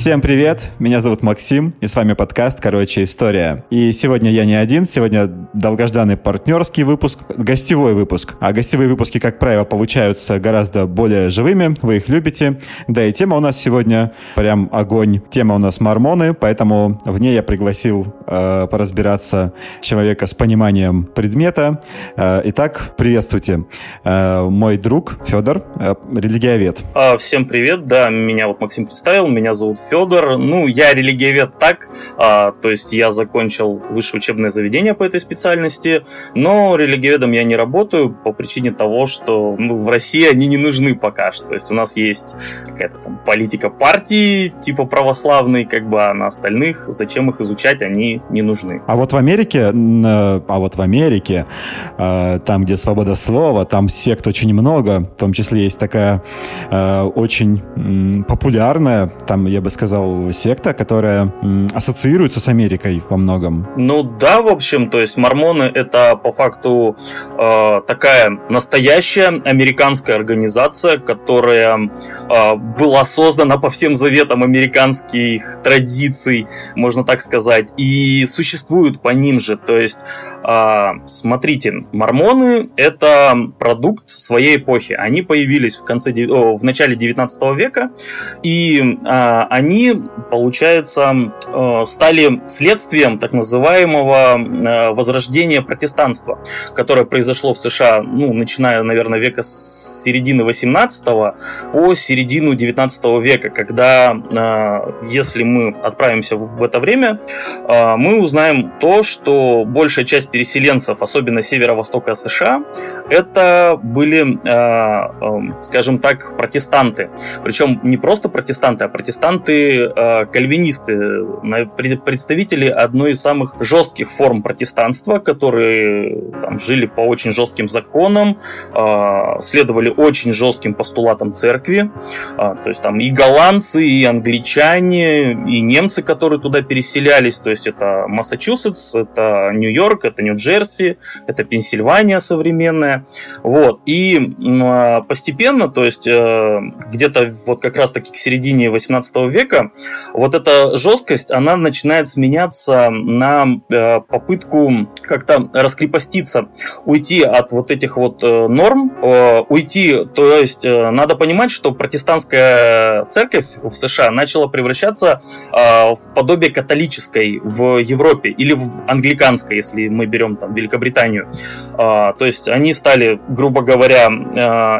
Всем привет, меня зовут Максим, и с вами подкаст «Короче, история». И сегодня я не один, сегодня долгожданный партнерский выпуск, гостевой выпуск. А гостевые выпуски, как правило, получаются гораздо более живыми, вы их любите. Да и тема у нас сегодня прям огонь. Тема у нас мормоны, поэтому в ней я пригласил э, поразбираться человека с пониманием предмета. Э, итак, приветствуйте. Э, мой друг Федор, э, религиовед. А, всем привет, да, меня вот Максим представил, меня зовут Федор. Ну, я религиовед так, а, то есть я закончил высшее учебное заведение по этой специальности, но религиоведом я не работаю по причине того, что ну, в России они не нужны пока что. То есть у нас есть какая-то там политика партии типа православной, как бы, а на остальных зачем их изучать, они не нужны. А вот в Америке, а вот в Америке, а, там, где свобода слова, там сект очень много, в том числе есть такая а, очень популярная, там, я бы сказал, сказал, секта, которая ассоциируется с Америкой во многом. Ну да, в общем, то есть мормоны это по факту э, такая настоящая американская организация, которая э, была создана по всем заветам американских традиций, можно так сказать, и существует по ним же. То есть, э, смотрите, мормоны это продукт своей эпохи. Они появились в конце, о, в начале 19 века, и э, они они, получается, э, стали следствием так называемого э, возрождения протестанства, которое произошло в США, ну, начиная, наверное, века с середины 18 по середину 19 века, когда, э, если мы отправимся в это время, мы узнаем то, что большая часть переселенцев, особенно северо-востока США, это были, скажем так, протестанты. Причем не просто протестанты, а протестанты э, кальвинисты, представители одной из самых жестких форм протестанства, которые там, жили по очень жестким законам, э, следовали очень жестким постулатам церкви. Э, то есть там и голландцы, и англичане, и немцы, которые туда переселялись. То есть это Массачусетс, это Нью-Йорк, это Нью-Джерси, это Пенсильвания современная. Вот. И э, постепенно, то есть э, где-то вот как раз таки к середине 18 века человека, вот эта жесткость, она начинает сменяться на э, попытку как-то раскрепоститься, уйти от вот этих вот э, норм, э, уйти, то есть надо понимать, что протестантская церковь в США начала превращаться в подобие католической в Европе или в англиканской, если мы берем там Великобританию. То есть они стали, грубо говоря,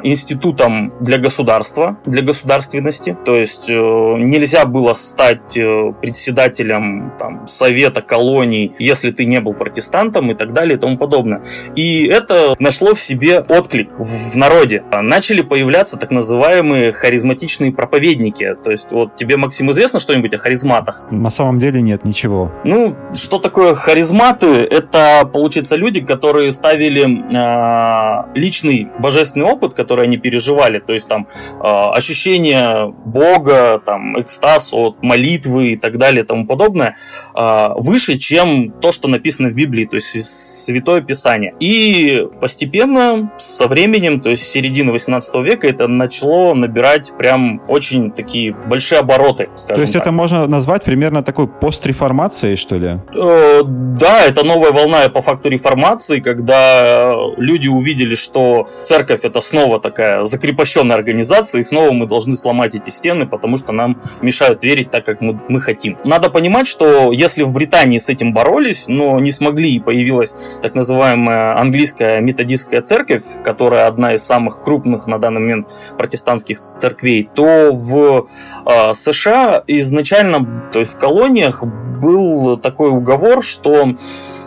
институтом для государства, для государственности, то есть нельзя нельзя было стать э, председателем там, совета колоний, если ты не был протестантом и так далее и тому подобное. И это нашло в себе отклик в народе. Начали появляться так называемые харизматичные проповедники. То есть вот тебе, Максим, известно что-нибудь о харизматах? На самом деле нет ничего. Ну, что такое харизматы? Это, получается, люди, которые ставили э, личный божественный опыт, который они переживали, то есть там э, ощущение Бога, там, экстаз, экстаз от молитвы и так далее и тому подобное, а, выше, чем то, что написано в Библии, то есть Святое Писание. И постепенно, со временем, то есть с середины 18 века, это начало набирать прям очень такие большие обороты, То есть так. это можно назвать примерно такой постреформацией, что ли? Э, да, это новая волна по факту реформации, когда люди увидели, что церковь это снова такая закрепощенная организация, и снова мы должны сломать эти стены, потому что нам мешают мешают верить так, как мы, мы хотим. Надо понимать, что если в Британии с этим боролись, но не смогли, и появилась так называемая английская методистская церковь, которая одна из самых крупных на данный момент протестантских церквей, то в э, США изначально, то есть в колониях, был такой уговор, что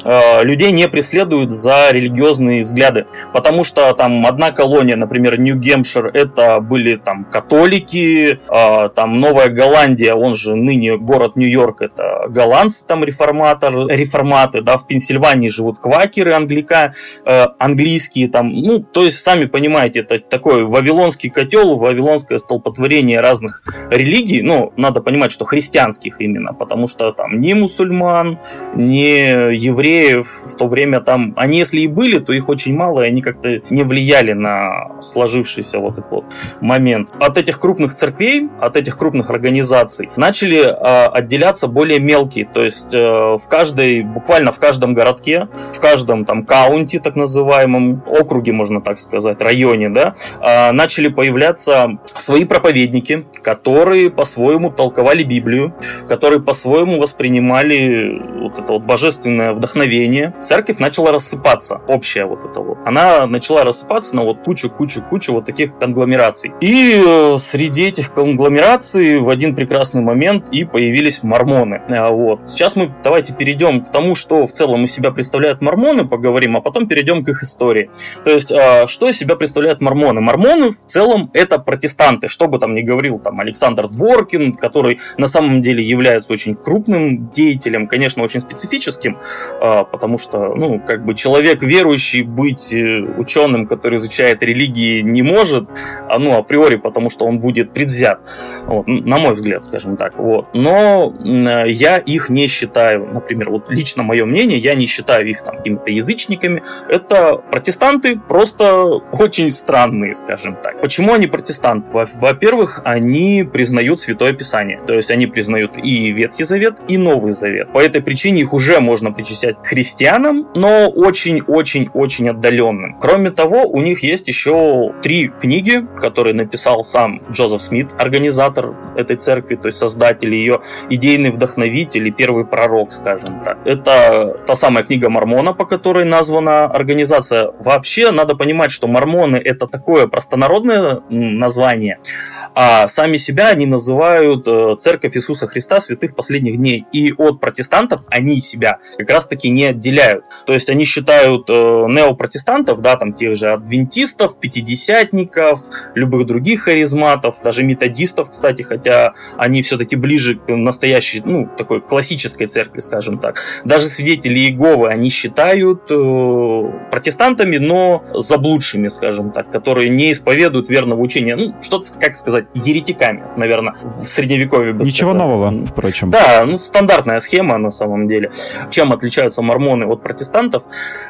людей не преследуют за религиозные взгляды. Потому что там одна колония, например, Нью-Гемпшир, это были там католики, э, там Новая Голландия, он же ныне город Нью-Йорк, это голландцы там реформатор, реформаты, да, в Пенсильвании живут квакеры, англика, э, английские там, ну, то есть, сами понимаете, это такой вавилонский котел, вавилонское столпотворение разных религий, ну, надо понимать, что христианских именно, потому что там ни мусульман, ни евреев, евреев в то время там, они если и были, то их очень мало, и они как-то не влияли на сложившийся вот этот вот момент. От этих крупных церквей, от этих крупных организаций начали э, отделяться более мелкие, то есть э, в каждой, буквально в каждом городке, в каждом там каунте, так называемом, округе, можно так сказать, районе, да, э, начали появляться свои проповедники, которые по-своему толковали Библию, которые по-своему воспринимали вот это вот божественное вдохновение. Церковь начала рассыпаться, общая вот это вот. Она начала рассыпаться на вот кучу-кучу-кучу вот таких конгломераций. И э, среди этих конгломераций в один прекрасный момент и появились мормоны. А, вот. Сейчас мы давайте перейдем к тому, что в целом из себя представляют мормоны, поговорим, а потом перейдем к их истории. То есть, а, что из себя представляют мормоны? Мормоны в целом это протестанты, что бы там ни говорил там Александр Дворкин, который на самом деле является очень крупным деятелем, конечно, очень специфическим, а, потому что, ну, как бы человек верующий быть э, ученым, который изучает религии, не может, а, ну, априори, потому что он будет предвзят, вот, на мой взгляд, скажем так, вот. Но я их не считаю, например, вот лично мое мнение, я не считаю их там какими-то язычниками, это протестанты просто очень странные, скажем так. Почему они протестанты? Во-первых, они признают Святое Писание, то есть они признают и Ветхий Завет, и Новый Завет. По этой причине их уже можно причислять христианам, но очень-очень-очень отдаленным. Кроме того, у них есть еще три книги, которые написал сам Джозеф Смит, организатор этой церкви, то есть создатель ее, идейный вдохновитель и первый пророк, скажем так. Это та самая книга Мормона, по которой названа организация. Вообще, надо понимать, что мормоны это такое простонародное название, а сами себя они называют э, Церковь Иисуса Христа святых последних дней. И от протестантов они себя как раз-таки не отделяют. То есть они считают э, неопротестантов, да, там тех же адвентистов, пятидесятников, любых других харизматов, даже методистов, кстати, хотя они все-таки ближе к настоящей, ну, такой классической церкви, скажем так. Даже свидетели Иеговы они считают э, протестантами, но заблудшими, скажем так, которые не исповедуют верного учения. Ну, что-то, как сказать, еретиками, наверное, в средневековье. Ничего сказать. нового, впрочем. Да, ну, стандартная схема на самом деле. Чем отличаются мормоны от протестантов?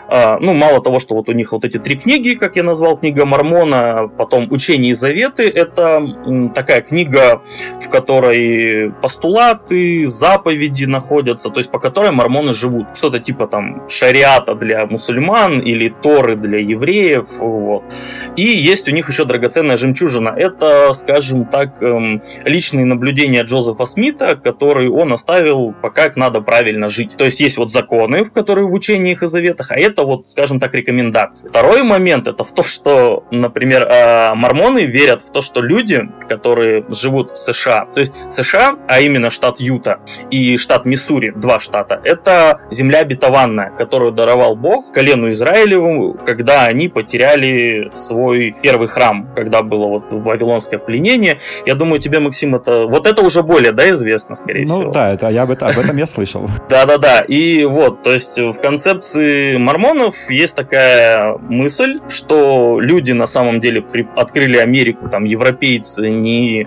А, ну, мало того, что вот у них вот эти три книги, как я назвал, книга Мормона, потом Учение и Заветы, это такая книга, в которой постулаты, заповеди находятся, то есть по которой мормоны живут. Что-то типа там шариата для мусульман или Торы для евреев. Вот. И есть у них еще драгоценная жемчужина. Это, скажем так, эм, личные наблюдения Джозефа Смита, которые он оставил, как надо правильно жить. То есть есть вот законы, в которые в учениях и заветах, а это вот, скажем так, рекомендации. Второй момент это в то, что, например, э, мормоны верят в то, что люди, которые живут в США, то есть США, а именно штат Юта и штат Миссури, два штата, это земля обетованная, которую даровал Бог колену Израилеву, когда они потеряли свой первый храм, когда было вот вавилонское пленение. Я думаю, тебе, Максим, это вот это уже более, да, известно, скорее ну, всего. Ну да, это я об, об этом я слышал. Да-да-да. И вот, то есть в концепции мормонов есть такая мысль, что люди на самом деле при, открыли Америку, там, европейцы не э,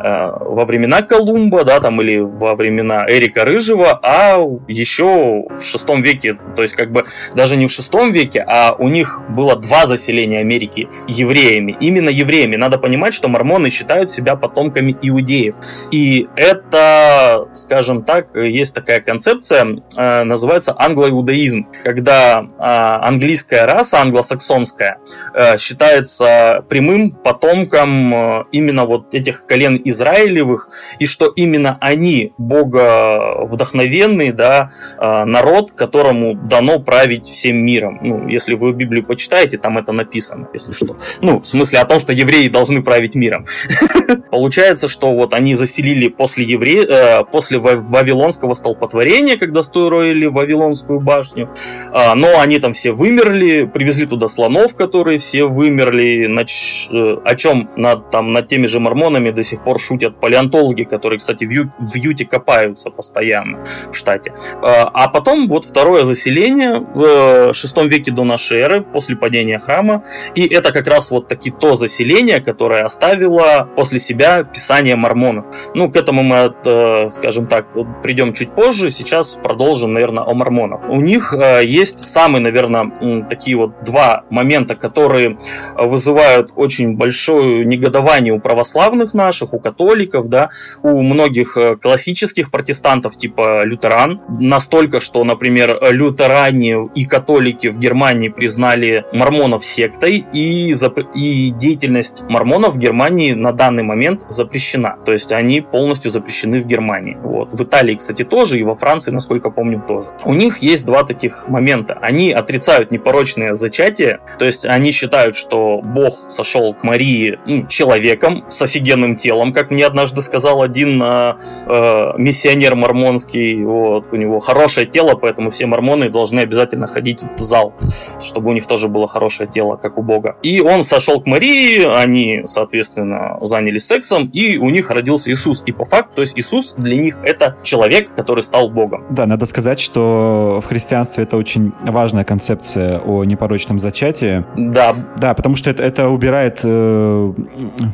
во времена Колумба, да, там, или во времена Эрика Рыжего, а еще в шестом веке, то есть как бы даже не в шестом веке, а у них было два заселения Америки евреями, именно евреями. Надо понимать, что мормоны считают себя потомками иудеев. И это, скажем так, есть такая концепция, э, называется англоиудаизм, когда э, английская раса, англосаксонская, э, считается прямым потомком э, именно вот этих колен Израилевых, и что именно они, бога вдохновенный, да, э, народ, которому дано править всем миром. Ну, если вы Библию почитаете, там это написано, если что. Ну, в смысле о том, что евреи должны править миром. Получается, что вот они заселили после евре... Э, после Вавилонского столпотворения, когда строили Вавилонскую башню, а, но они там все вымерли, привезли туда слонов, которые все вымерли, э, о чем над, там, над теми же мормонами до сих пор шутят палеонтологи, которые, кстати, в, Ю... в Юте копаются постоянно в штате. А, а потом вот второе заселение в шестом веке до нашей эры, после падения храма, и это как раз вот таки то заселение, которое оставило после после себя писание мормонов. Ну, к этому мы, э, скажем так, придем чуть позже. Сейчас продолжим, наверное, о мормонах. У них э, есть самые, наверное, такие вот два момента, которые вызывают очень большое негодование у православных наших, у католиков, да, у многих э, классических протестантов типа лютеран. Настолько, что, например, лютеране и католики в Германии признали мормонов сектой, и, и деятельность мормонов в Германии на данный момент запрещена. То есть они полностью запрещены в Германии. Вот. В Италии, кстати, тоже, и во Франции, насколько помню, тоже. У них есть два таких момента. Они отрицают непорочное зачатие, то есть они считают, что Бог сошел к Марии ну, человеком с офигенным телом, как мне однажды сказал один э, э, миссионер мормонский. Вот, у него хорошее тело, поэтому все мормоны должны обязательно ходить в зал, чтобы у них тоже было хорошее тело, как у Бога. И он сошел к Марии, они, соответственно, занялись сексом, и у них родился Иисус. И по факту, то есть Иисус для них это человек, который стал Богом. Да, надо сказать, что в христианстве это очень важная концепция о непорочном зачатии. Да. Да, потому что это, это убирает э,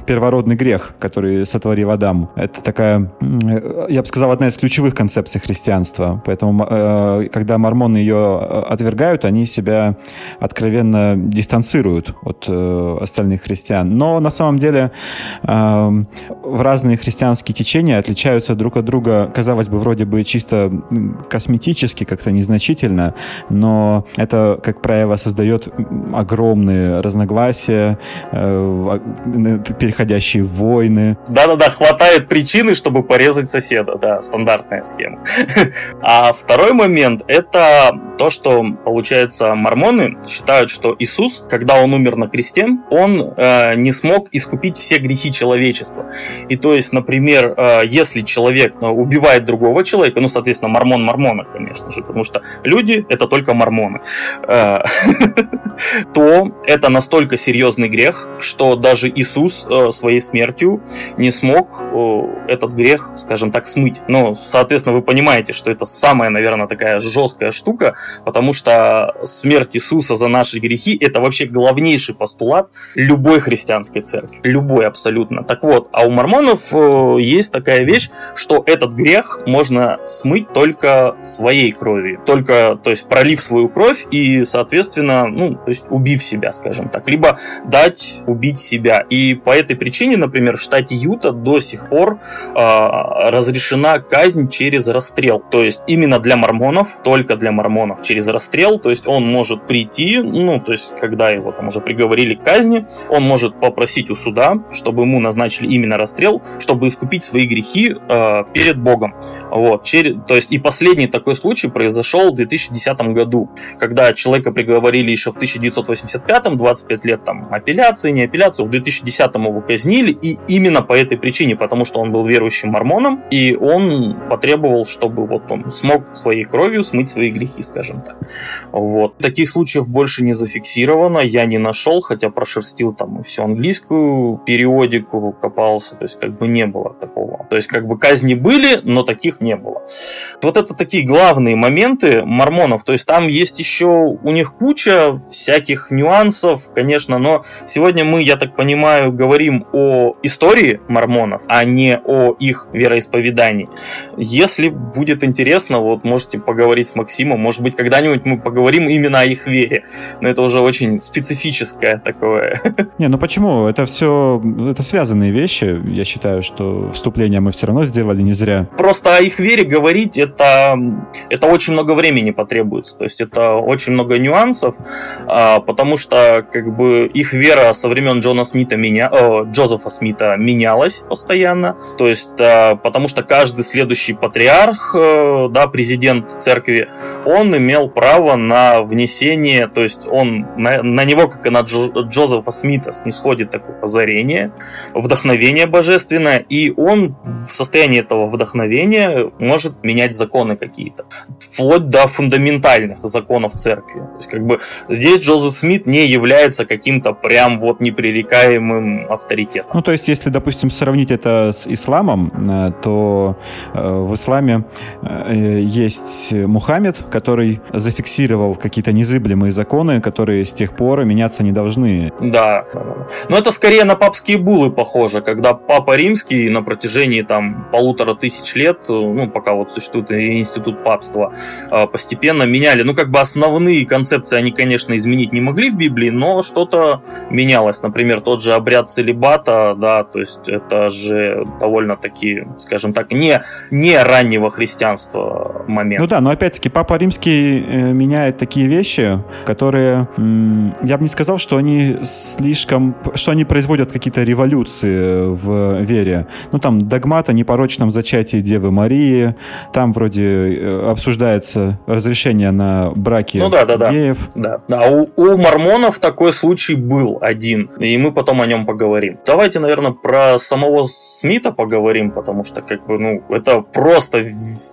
первородный грех, который сотворил Адам. Это такая, я бы сказал, одна из ключевых концепций христианства. Поэтому, э, когда мормоны ее э, отвергают, они себя откровенно дистанцируют от э, остальных христиан. Но на самом деле э, в разные христианские течения отличаются друг от друга, казалось бы, вроде бы чисто косметически, как-то незначительно, но это, как правило, создает огромные разногласия, э, переходящие в войны. Да-да-да, хватает причины, чтобы порезать соседа, да, стандартная схема. А второй момент — это то, что, получается, мормоны считают, что Иисус, когда он умер на кресте, он э, не смог искупить все грехи человечества. И то есть, например, э, если человек э, убивает другого человека, ну, соответственно, мормон мормона, конечно же, потому что люди — это только мормоны, э, то это настолько серьезный грех, что даже Иисус своей смертью не смог этот грех, скажем так, смыть. Но, соответственно, вы понимаете, что это самая, наверное, такая жесткая штука, потому что смерть Иисуса за наши грехи – это вообще главнейший постулат любой христианской церкви. Любой абсолютно. Так вот, а у мормонов э, есть такая вещь, что этот грех можно смыть только своей кровью. Только, то есть, пролив свою кровь и, соответственно, ну, то есть, убив себя, скажем так. Либо дать убить себя. И по этой причине, например, в штате Юта до сих пор э, разрешена казнь через расстрел. То есть, именно для мормонов, только для мормонов через расстрел. То есть, он может прийти, ну, то есть, когда его там уже приговорили к казни, он может попросить у суда, чтобы ему назначили именно расстрел, чтобы искупить свои грехи э, перед Богом. Вот, через, то есть и последний такой случай произошел в 2010 году, когда человека приговорили еще в 1985, 25 лет там апелляции, не апелляцию, в 2010 его казнили, и именно по этой причине, потому что он был верующим мормоном, и он потребовал, чтобы вот он смог своей кровью смыть свои грехи, скажем так. Вот. Таких случаев больше не зафиксировано, я не нашел, хотя прошерстил там всю английскую периодику, копался, то есть как бы не было такого. То есть как бы казни были, но таких не было. Вот это такие главные моменты мормонов, то есть там есть еще у них куча всяких нюансов, конечно, но сегодня мы, я так понимаю, говорим о истории мормонов, а не о их вероисповедании. Если будет интересно, вот можете поговорить с Максимом, может быть, когда-нибудь мы поговорим именно о их вере, но это уже очень специфическое такое. Не, ну почему? Это все, это связанные вещи. Я считаю, что вступление мы все равно сделали не зря. Просто о их вере говорить, это, это очень много времени потребуется. То есть это очень много нюансов, а, потому что как бы их вера со времен Джона Смита меня, о, Джозефа Смита менялась постоянно. То есть а, потому что каждый следующий патриарх, э, да, президент церкви, он имел право на внесение, то есть он на, на него, как и на Джо, Джозефа Смита, снисходит такое озарение, вдохновение божественное, и он в состоянии этого вдохновения может менять законы какие-то, вплоть до фундаментальных законов церкви. То есть, как бы здесь Джозеф Смит не является каким-то прям вот непререкаемым авторитетом. Ну, то есть, если, допустим, сравнить это с исламом, э, то э, в исламе э, есть Мухаммед, который зафиксировал какие-то незыблемые законы, которые с тех пор меняться не должны. Да. Но это скорее на папские булы похоже похоже, когда Папа Римский на протяжении там полутора тысяч лет, ну, пока вот существует институт папства, э, постепенно меняли, ну, как бы основные концепции они, конечно, изменить не могли в Библии, но что-то менялось. Например, тот же обряд целебата, да, то есть это же довольно-таки, скажем так, не, не раннего христианства момент. Ну да, но опять-таки Папа Римский э, меняет такие вещи, которые, я бы не сказал, что они слишком, что они производят какие-то революции в вере. Ну там догмат о непорочном зачатии Девы Марии, там вроде э, обсуждается разрешение на браки ну, да, да, геев. Да, да. У, у мормонов такой случай был один, и мы потом о нем поговорим. Давайте, наверное, про самого Смита поговорим, потому что как бы, ну, это просто,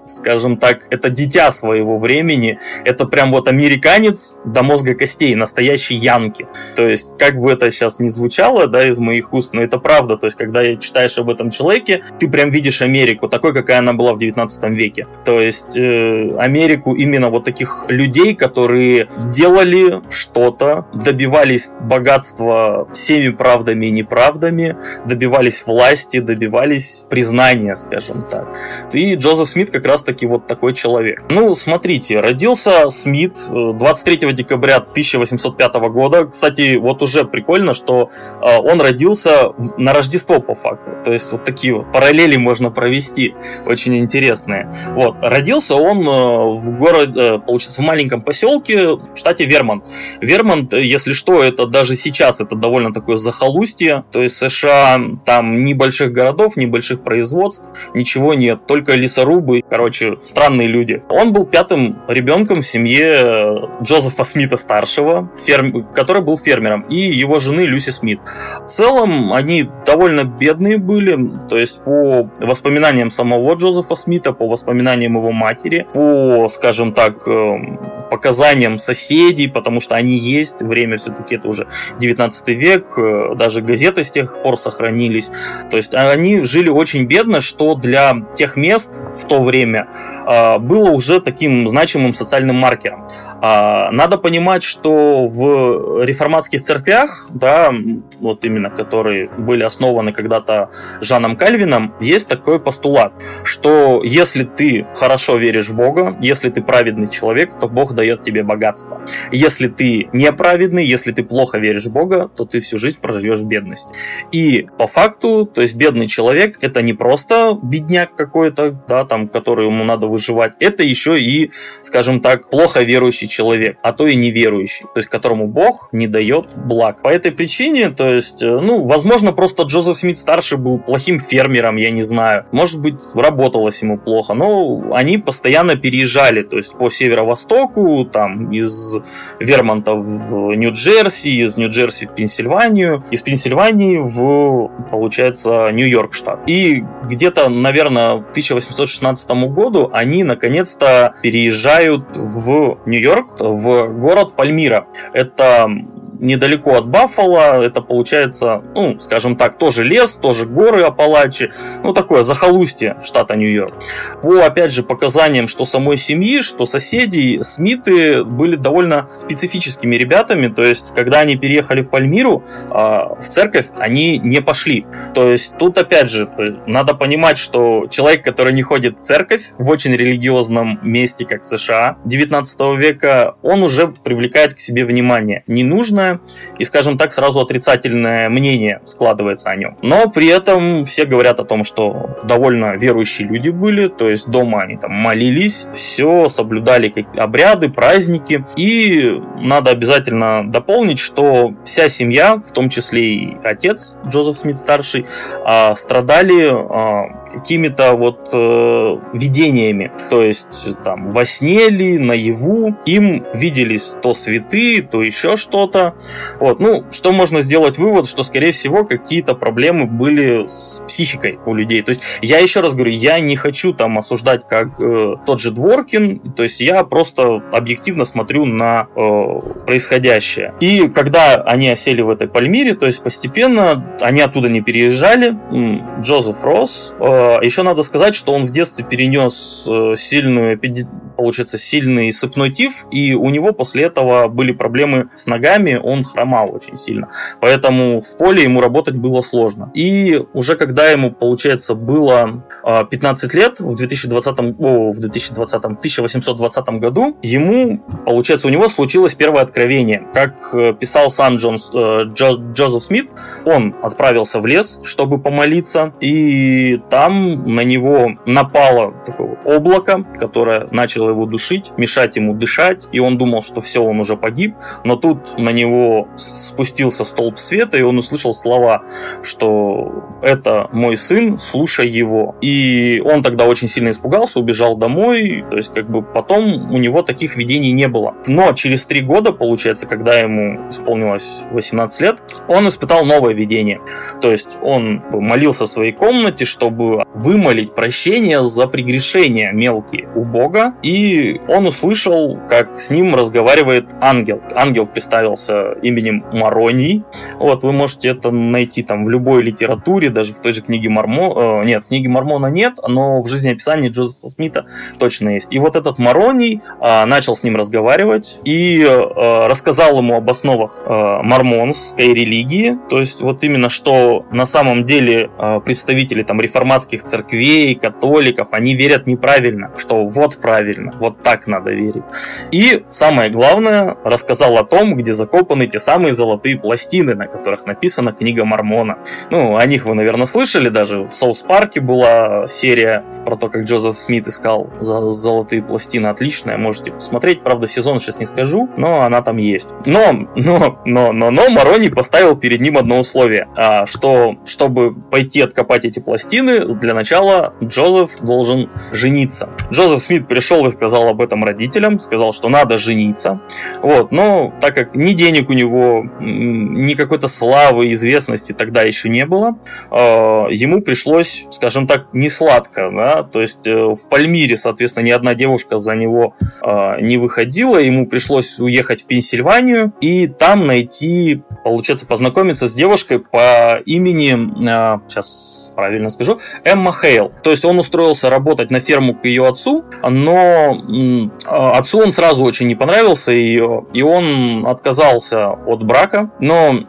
скажем так, это дитя своего времени, это прям вот американец до мозга костей, настоящий янки. То есть, как бы это сейчас не звучало, да, из моих уст, но это правда. То есть, когда читаешь об этом человеке, ты прям видишь Америку такой, какая она была в 19 веке. То есть, э, Америку именно вот таких людей, которые делали что-то, добивались богатства всеми правдами и неправдами, добивались власти, добивались признания, скажем так. И Джозеф Смит как раз-таки вот такой человек. Ну, смотрите, родился Смит 23 э, декабря 1805 года. Кстати, вот уже прикольно, что э, он родился на Рождество по факту. То есть вот такие вот параллели можно провести, очень интересные. Вот, родился он э, в городе, получается, в маленьком поселке в штате Вермонт. Вермонт, если что, это даже сейчас это довольно такое захолустье. То есть США там ни больших городов, ни больших производств, ничего нет, только лесорубы, короче, странные люди. Он был пятым ребенком в семье Джозефа Смита старшего, ферм... который был фермером, и его жены Люси Смит. В целом они довольно бедные были, то есть по воспоминаниям самого Джозефа Смита, по воспоминаниям его матери, по, скажем так, эм, показаниям соседей, потому что они есть, время все-таки это уже 19 век, э, даже газеты с тех пор сохранились. То есть они жили очень бедно, что для тех мест в то время было уже таким значимым социальным маркером. А, надо понимать, что в реформатских церквях, да, вот именно которые были основаны когда-то Жаном Кальвином, есть такой постулат, что если ты хорошо веришь в Бога, если ты праведный человек, то Бог дает тебе богатство. Если ты неправедный, если ты плохо веришь в Бога, то ты всю жизнь проживешь в бедности. И по факту, то есть бедный человек это не просто бедняк какой-то, да, там, который ему надо выживать, это еще и, скажем так, плохо верующий человек, а то и неверующий, то есть которому Бог не дает благ. По этой причине, то есть, э, ну, возможно, просто Джозеф Смит старший был плохим фермером, я не знаю. Может быть, работалось ему плохо, но они постоянно переезжали, то есть по северо-востоку, там из Вермонта в Нью-Джерси, из Нью-Джерси в Пенсильванию, из Пенсильвании в, получается, Нью-Йорк штат. И где-то, наверное, к 1816 году они наконец-то переезжают в Нью-Йорк, в город Пальмира. Это недалеко от Баффала. Это получается, ну, скажем так, тоже лес, тоже горы Апалачи. Ну, такое захолустье штата Нью-Йорк. По, опять же, показаниям, что самой семьи, что соседей, Смиты были довольно специфическими ребятами. То есть, когда они переехали в Пальмиру, а, в церковь они не пошли. То есть, тут, опять же, надо понимать, что человек, который не ходит в церковь в очень религиозном месте, как США 19 века, он уже привлекает к себе внимание. Не нужно и, скажем так, сразу отрицательное мнение складывается о нем. Но при этом все говорят о том, что довольно верующие люди были, то есть дома они там молились, все соблюдали как обряды, праздники. И надо обязательно дополнить, что вся семья, в том числе и отец Джозеф Смит старший, а, страдали а, какими-то вот э, видениями. То есть там во сне ли, наяву, им виделись то святые, то еще что-то. Вот, ну, что можно сделать вывод, что, скорее всего, какие-то проблемы были с психикой у людей. То есть, я еще раз говорю, я не хочу там осуждать как э, тот же Дворкин, то есть, я просто объективно смотрю на э, происходящее. И когда они осели в этой Пальмире, то есть, постепенно они оттуда не переезжали, Джозеф Росс, э, еще надо сказать, что он в детстве перенес э, сильную, получается, сильный сыпной тиф, и у него после этого были проблемы с ногами, он хромал очень сильно. Поэтому в поле ему работать было сложно. И уже когда ему, получается, было 15 лет, в 2020, о, в 2020, 1820 году, ему, получается, у него случилось первое откровение. Как э, писал сам Джон, э, Джо, Джозеф Смит, он отправился в лес, чтобы помолиться, и там на него напало такое облако, которое начало его душить, мешать ему дышать, и он думал, что все, он уже погиб, но тут на него спустился столб света, и он услышал слова, что это мой сын, слушай его. И он тогда очень сильно испугался, убежал домой, то есть как бы потом у него таких видений не было. Но через три года, получается, когда ему исполнилось 18 лет, он испытал новое видение. То есть он молился в своей комнате, чтобы вымолить прощение за прегрешения мелкие у Бога, и он услышал, как с ним разговаривает ангел. Ангел представился именем Мароний. Вот, вы можете это найти там в любой литературе, даже в той же книге Мормона. Э, нет, в книге Мормона нет, но в жизнеописании Джозефа Смита точно есть. И вот этот Мароний э, начал с ним разговаривать и э, рассказал ему об основах мормонской религии. То есть вот именно что на самом деле представители там реформатских церквей, католиков, они верят неправильно, что вот правильно, вот так надо верить. И самое главное, рассказал о том, где закопаны те самые золотые пластины, на которых написана книга Мормона. Ну, о них вы, наверное, слышали, даже в Соус Парке была серия про то, как Джозеф Смит искал за золотые пластины, отличная, можете посмотреть, правда, сезон сейчас не скажу, но она там есть. Но, но, но, но, но Морони поставил перед ним одно условие, а, что чтобы пойти откопать эти пластины, для начала Джозеф должен жениться. Джозеф Смит пришел и сказал об этом родителям, сказал, что надо жениться. Вот, но так как ни денег у него, ни какой-то славы, известности тогда еще не было, а, ему пришлось, скажем так, не сладко, да, то есть э, в Пальмире, соответственно, ни одна девушка за него а, не выходила, ему пришлось уехать в Пенсильванию и там найти, получается, познакомиться с девушкой по имени, сейчас правильно скажу, Эмма Хейл. То есть он устроился работать на ферму к ее отцу, но а, отцу он сразу очень не понравился ее, и он отказался от брака. Но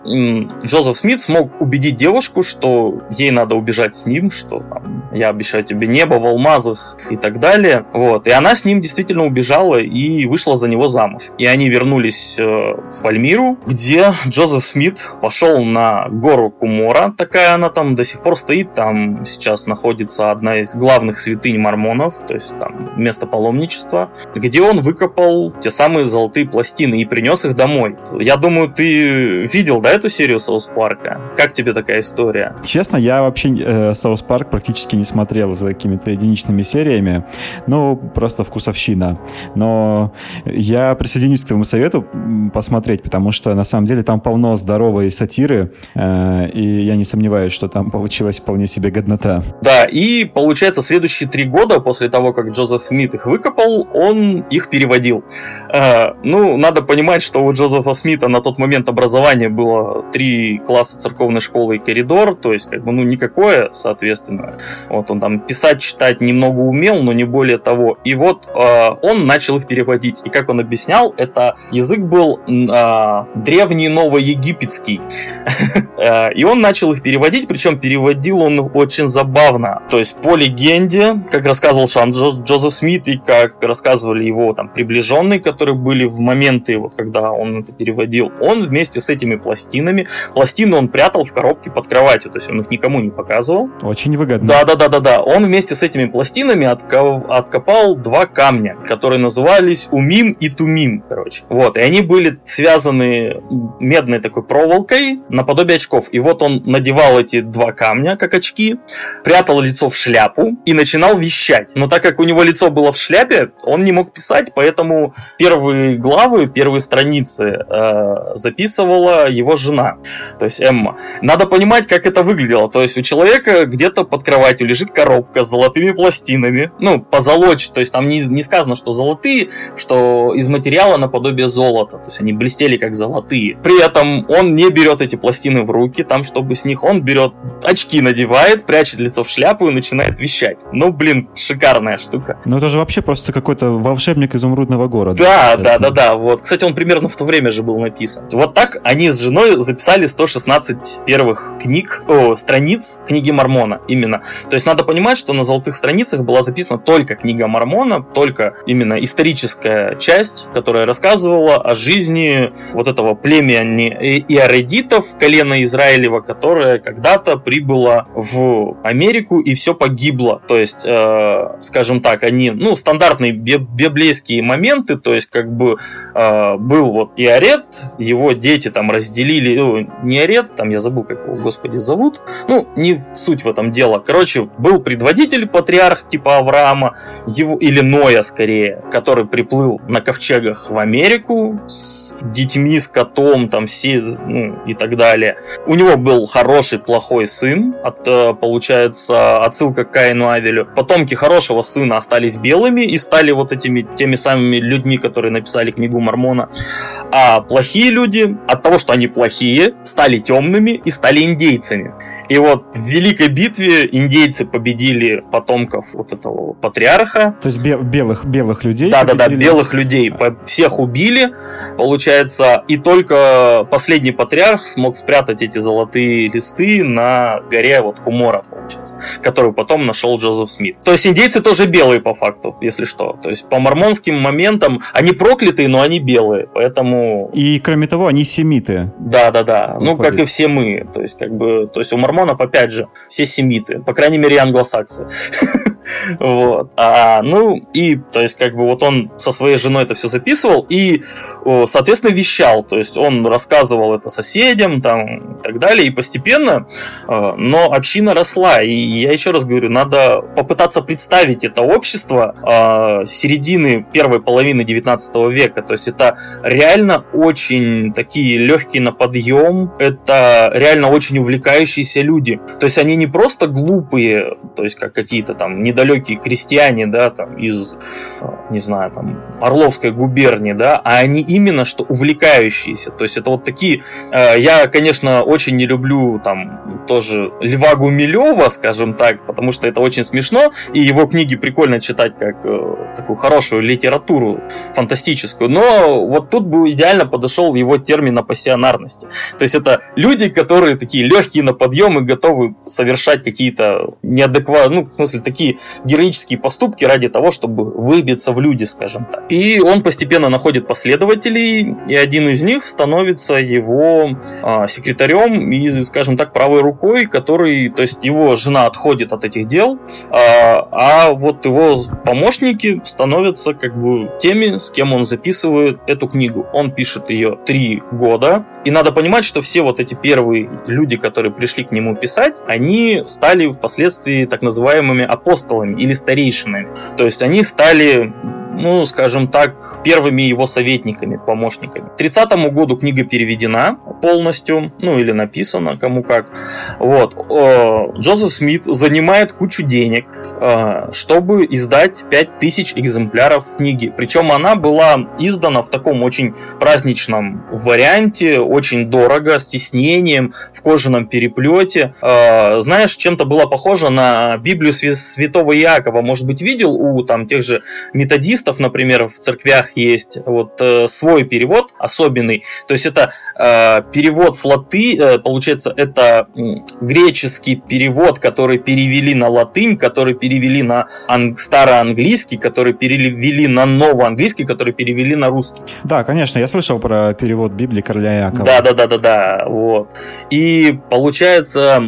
Джозеф Смит смог убедить девушку, что ей надо убежать с ним, что там, я обещаю тебе небо в алмазах и так далее. Вот. И она с ним действительно убежала и вышла за него замуж. И они вернулись э, в Пальмиру, где Джозеф Смит пошел на гору Кумора, такая она там до сих пор стоит, там сейчас находится одна из главных святынь мормонов, то есть там место паломничества, где он выкопал те самые золотые пластины и принес их домой. Я думаю, ты видел, да, эту серию Соус Парка? Как тебе такая история? Честно, я вообще э, Соус Парк практически не смотрел за какими-то единичными сериями, ну, просто вкусовщина. Но я присоединюсь к твоему совету посмотреть, потому что на самом деле там полно здоровой сатиры, э, и я не сомневаюсь, что там получилась вполне себе годнота. Да, и получается, следующие три года после того, как Джозеф Смит их выкопал, он их переводил. Э, ну, надо понимать, что у Джозефа Смита на тот момент образование было три класса церковной школы и коридор, то есть, как бы, ну, никакое, соответственно. Вот он там писать, читать немного умел, но не более того. И вот э, он начал их переводить. И как он объяснял, это язык был э, древний новоегипетский. Э, и он начал их переводить, причем переводил он очень забавно. То есть по легенде, как рассказывал сам Джозеф Смит и как рассказывали его там приближенные, которые были в моменты, вот когда он это переводил, он вместе с этими пластинами, пластины он прятал в коробке под кроватью, то есть он их никому не показывал. Очень выгодно. Да, да, да, да, да. Он вместе с этими пластинами откопал два камня, которые назывались Умим и Тумим, короче. Вот, и они были связаны медной такой проволокой наподобие очков. И вот он надевал эти два камня, как очки, прятал лицо в шляпу и начинал вещать. Но так как у него лицо было в шляпе, он не мог писать, поэтому первые главы, первые страницы э, записывала его жена, то есть Эмма. Надо понимать, как это выглядело. То есть у человека где-то под кроватью лежит коробка с золотыми пластинами, ну, позолочь, то есть там не, не сказано, что золотые, что из материала наподобие золота, то есть они блестели как золотые. При этом он не берет эти пластины в руки, там, чтобы с них он берет очки надевает, прячет лицо в шляпу и начинает вещать. Ну, блин, шикарная штука. Ну, это же вообще просто какой-то волшебник изумрудного города. Да, да, да, да. Вот. Кстати, он примерно в то время же был написан. Вот так они с женой записали 116 первых книг, о, страниц книги Мормона именно. То есть надо понимать, что на золотых страницах была записана только книга Мормона, только именно историческая часть, которая рассказывала о жизни вот этого племени иоредитов, колена Израилева, которое когда-то прибыло в Америку и все погибло. То есть, э, скажем так, они, ну, стандартные библейские моменты, то есть, как бы э, был вот Иорет, его дети там разделили, ну, не Иорет, там я забыл, как его, господи, зовут, ну, не суть в этом дело. Короче, был предводитель, патриарх типа Авраама, его, или Ноя скорее, который приплыл на ковчегах в Америку с детьми, с котом, там, все, ну, и так далее. У него был хороший, плохой сын, от, э, получается, отсылка к Каину Авелю. Потомки хорошего сына остались белыми и стали вот этими теми самыми людьми, которые написали книгу Мормона. А люди от того, что они плохие, стали темными и стали индейцами. И вот в Великой битве индейцы победили потомков вот этого патриарха. То есть белых, белых людей? Да-да-да, белых людей. Всех убили, получается, и только последний патриарх смог спрятать эти золотые листы на горе вот Кумора, получается, которую потом нашел Джозеф Смит. То есть индейцы тоже белые по факту, если что. То есть по мормонским моментам они проклятые, но они белые, поэтому... И кроме того, они семиты. Да-да-да, ну как и все мы. То есть как бы, то есть у мормонов мормонов, опять же, все семиты, по крайней мере, англосаксы. Вот. А, ну, и, то есть, как бы вот он со своей женой это все записывал и, соответственно, вещал. То есть, он рассказывал это соседям, там, и так далее. И постепенно, а, но община росла. И я еще раз говорю, надо попытаться представить это общество а, середины первой половины 19 века. То есть, это реально очень такие легкие на подъем. Это реально очень увлекающиеся люди. То есть, они не просто глупые, то есть, как какие-то там недалекие крестьяне, да, там, из, не знаю, там, Орловской губернии, да, а они именно что увлекающиеся. То есть это вот такие... Э, я, конечно, очень не люблю там тоже Льва Гумилева, скажем так, потому что это очень смешно, и его книги прикольно читать как э, такую хорошую литературу фантастическую, но вот тут бы идеально подошел его термин о пассионарности. То есть это люди, которые такие легкие на подъем и готовы совершать какие-то неадекватные, ну, в смысле, такие героические поступки ради того, чтобы выбиться в люди, скажем так. И он постепенно находит последователей, и один из них становится его а, секретарем и, скажем так, правой рукой, который, то есть его жена отходит от этих дел, а, а вот его помощники становятся как бы теми, с кем он записывает эту книгу. Он пишет ее три года, и надо понимать, что все вот эти первые люди, которые пришли к нему писать, они стали впоследствии так называемыми апостолами или старейшинами. То есть они стали ну, скажем так, первыми его советниками, помощниками. К 30 году книга переведена полностью, ну или написана, кому как. Вот. Джозеф Смит занимает кучу денег, э, чтобы издать 5000 экземпляров книги. Причем она была издана в таком очень праздничном варианте, очень дорого, с тиснением, в кожаном переплете. Э, знаешь, чем-то была похожа на Библию святого Иакова. Может быть, видел у там тех же методистов, баптистов, например, в церквях есть вот э, свой перевод особенный. То есть это э, перевод с латы, э, получается, это греческий перевод, который перевели на латынь, который перевели на анг- староанглийский, который перевели на новоанглийский, который перевели на русский. Да, конечно, я слышал про перевод Библии короля Иакова. Да, да, да, да, да, вот. И получается,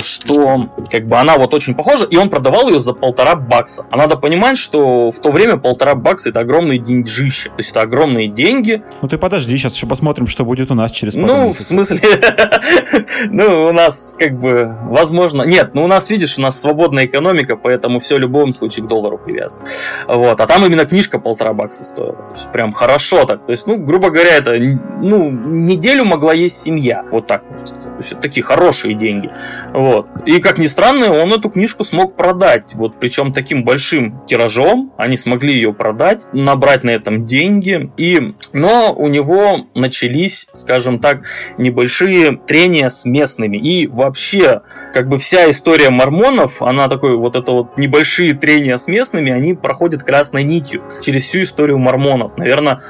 что как бы она вот очень похожа, и он продавал ее за полтора бакса. А надо понимать, что в то время полтора бакса это огромные деньжища. То есть это огромные деньги. Ну ты подожди, сейчас еще посмотрим, что будет у нас через пару Ну, месяцев. в смысле, ну, у нас как бы, возможно, нет, ну у нас, видишь, у нас свободная экономика, поэтому все в любом случае к доллару привязано. Вот, а там именно книжка полтора бакса стоила. То есть прям хорошо так. То есть, ну, грубо говоря, это, ну, неделю могла есть семья. Вот так можно сказать. То есть это такие хорошие деньги. Вот. И, как ни странно, он эту книжку смог продать. Вот, причем таким большим тиражом они смогли ее продать, набрать на этом деньги. И, но у него начались, скажем так, небольшие трения с местными. И вообще, как бы вся история мормонов, она такой, вот это вот небольшие трения с местными, они проходят красной нитью через всю историю мормонов. Наверное,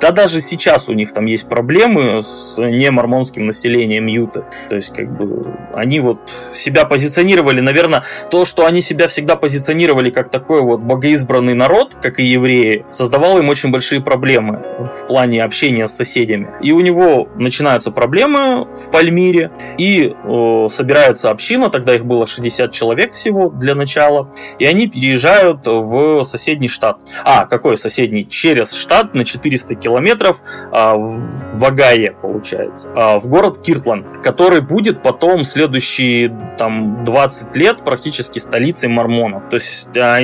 да даже сейчас у них там есть проблемы с немормонским населением Юты. То есть, как бы, они вот себя позиционировали, наверное, то, что они себя всегда позиционировали как такой вот богоизбранный народ, как и евреи, создавало им очень большие проблемы в плане общения с соседями. И у него начинаются проблемы в Пальмире, и э, собирается община, тогда их было 60 человек всего для начала, и они переезжают в соседний штат. А, какой соседний? Через штат на 400 километров а, в Вагае, получается, а, в город Киртланд, который будет потом следующие там 20 лет практически столицей мормонов, то есть а,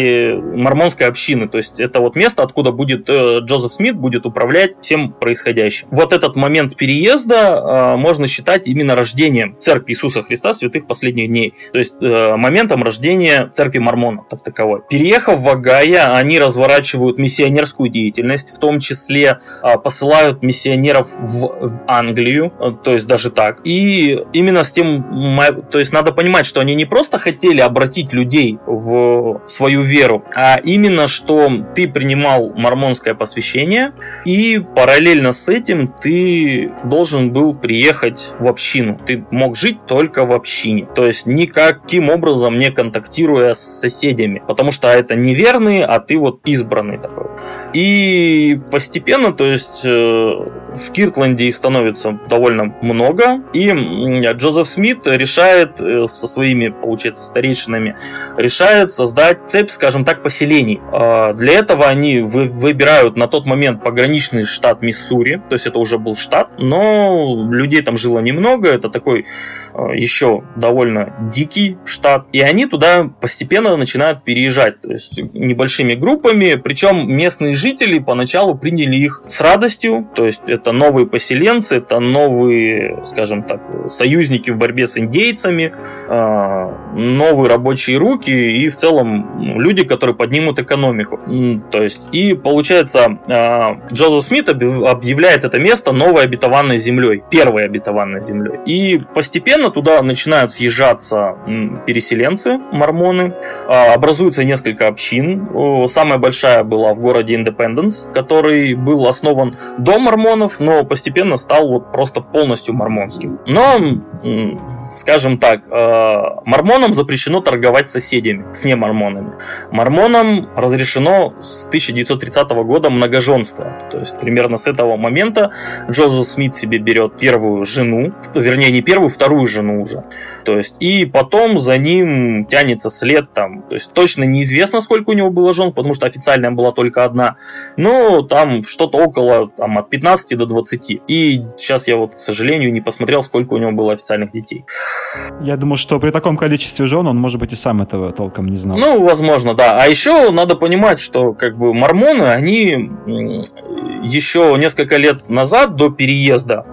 мормонской общины, то есть это вот место, откуда будет э, Джозеф Смит будет управлять всем происходящим. Вот этот момент переезда можно считать именно рождением Церкви Иисуса Христа святых последних дней, то есть э, моментом рождения Церкви мормонов, так таковой. Переехав в Вагая, они разворачивают миссионерскую деятельность, в том числе посылают миссионеров в, в Англию, э, то есть даже так. И именно с тем, то есть надо понимать, что они не просто хотели обратить людей в свою веру, а именно, что ты принимал мормонское посвящение, и параллельно с этим ты должен был приехать в общину. Ты мог жить только в общине. То есть никаким образом не контактируя с соседями. Потому что это неверные, а ты вот избранный такой. И постепенно, то есть э, в Киртленде их становится довольно много, и Джозеф Смит решает э, со своими, получается, старейшинами, решает создать цепь, скажем так, поселений. А, для этого они выбирают на тот момент пограничный штат Миссури, то есть это уже был штат, но людей там жило немного, это такой э, еще довольно дикий штат, и они туда постепенно начинают переезжать, то есть небольшими группами, причем местные жители поначалу приняли их с радостью, то есть это новые поселенцы, это новые, скажем так, союзники в борьбе с индейцами, а, новые рабочие руки и в целом люди, которые поднимут экономику. То есть, и получается, а, Джозеф Смит объявляет это место новой обетованной землей, первой обетованной землей. И постепенно туда начинают съезжаться переселенцы, мормоны, а, образуется несколько общин. Самая большая была в городе Индепенденс, который был основан до мормонов, но постепенно стал вот просто полностью мормонским. Но скажем так, э, мормонам запрещено торговать с соседями, с немормонами. Мормонам разрешено с 1930 года многоженство. То есть примерно с этого момента Джозеф Смит себе берет первую жену, вернее не первую, вторую жену уже. То есть и потом за ним тянется след там. То есть точно неизвестно, сколько у него было жен, потому что официальная была только одна. Но там что-то около там, от 15 до 20. И сейчас я вот, к сожалению, не посмотрел, сколько у него было официальных детей. Я думаю, что при таком количестве жен он, может быть, и сам этого толком не знал. Ну, возможно, да. А еще надо понимать, что как бы мормоны, они еще несколько лет назад, до переезда,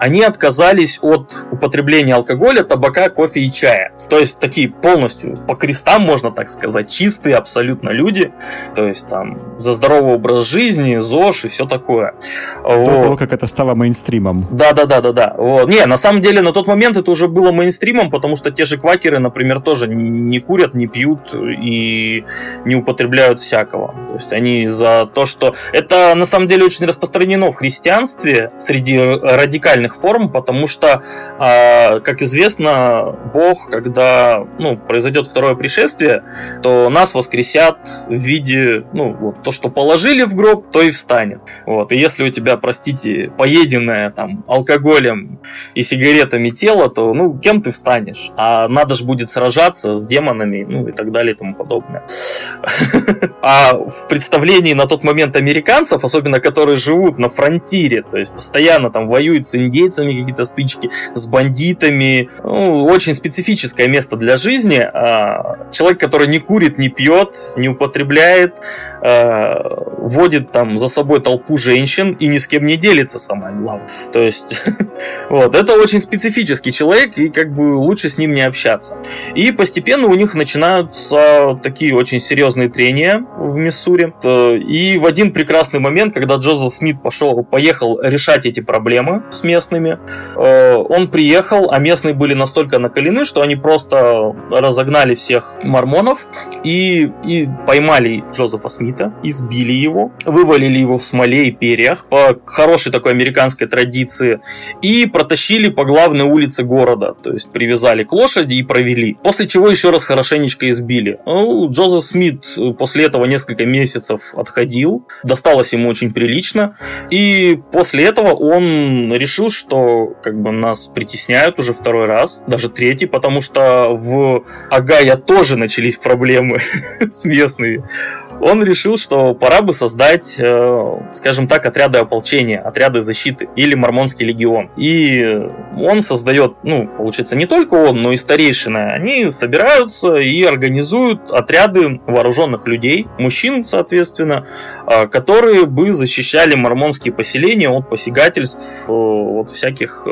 они отказались от употребления алкоголя, табака, кофе и чая. То есть такие полностью по крестам, можно так сказать, чистые абсолютно люди. То есть там за здоровый образ жизни, ЗОЖ и все такое. До вот. того, как это стало мейнстримом. Да, да, да, да, да. Вот. Не, на самом деле на тот момент это уже было мейнстримом, потому что те же квакеры, например, тоже не курят, не пьют и не употребляют всякого. То есть они за то, что... Это на самом деле очень распространено в христианстве среди радикальных разных форм, потому что, э, как известно, Бог, когда ну, произойдет второе пришествие, то нас воскресят в виде, ну, вот то, что положили в гроб, то и встанет. Вот. И если у тебя, простите, поеденное там алкоголем и сигаретами тело, то, ну, кем ты встанешь? А надо же будет сражаться с демонами, ну, и так далее и тому подобное. А в представлении на тот момент американцев, особенно которые живут на фронтире, то есть постоянно там воюют с индейцами, индейцами какие-то стычки, с бандитами. Ну, очень специфическое место для жизни. А, человек, который не курит, не пьет, не употребляет, а, водит там за собой толпу женщин и ни с кем не делится, самое главное. То есть, вот, это очень специфический человек, и как бы лучше с ним не общаться. И постепенно у них начинаются такие очень серьезные трения в Миссури. И в один прекрасный момент, когда Джозеф Смит пошел, поехал решать эти проблемы с местными, э, он приехал, а местные были настолько накалены, что они просто разогнали всех мормонов и, и поймали Джозефа Смита, избили его, вывалили его в смоле и перьях по хорошей такой американской традиции и протащили по главной улице города, то есть привязали к лошади и провели. После чего еще раз хорошенечко избили. Ну, Джозеф Смит после этого несколько месяцев отходил, досталось ему очень прилично, и после этого он решил, что как бы нас притесняют уже второй раз, даже третий, потому что в Агая тоже начались проблемы с местными. Он решил, что пора бы создать, э, скажем так, отряды ополчения, отряды защиты или Мормонский легион. И он создает, ну, получается, не только он, но и старейшины. Они собираются и организуют отряды вооруженных людей, мужчин, соответственно, э, которые бы защищали мормонские поселения от посягательств э, от всяких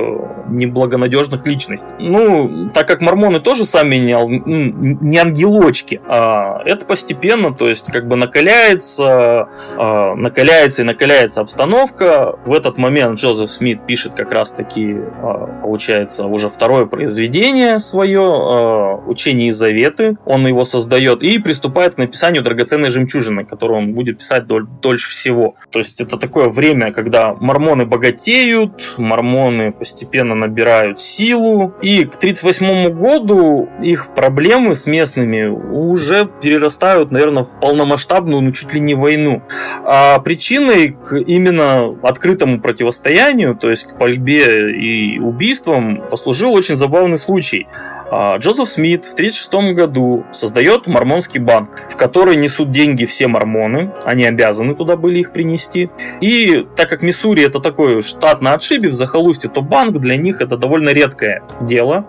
неблагонадежных личностей. Ну, так как мормоны тоже сами не, не ангелочки, а это постепенно, то есть как бы накаляется, накаляется и накаляется обстановка. В этот момент Джозеф Смит пишет как раз таки, получается, уже второе произведение свое, «Учение и заветы». Он его создает и приступает к написанию драгоценной жемчужины, которую он будет писать дольше всего. То есть это такое время, когда мормоны богатеют, мормоны постепенно набирают силу, и к 1938 году их проблемы с местными уже перерастают, наверное, в полномасштабную, ну чуть ли не войну. А причиной к именно открытому противостоянию, то есть к пальбе и убийствам, послужил очень забавный случай. А, Джозеф Смит в 1936 году создает мормонский банк, в который несут деньги все мормоны, они обязаны туда были их принести. И так как Миссури это такой штат на отшибе в захолустье, то банк для них это довольно редкое дело.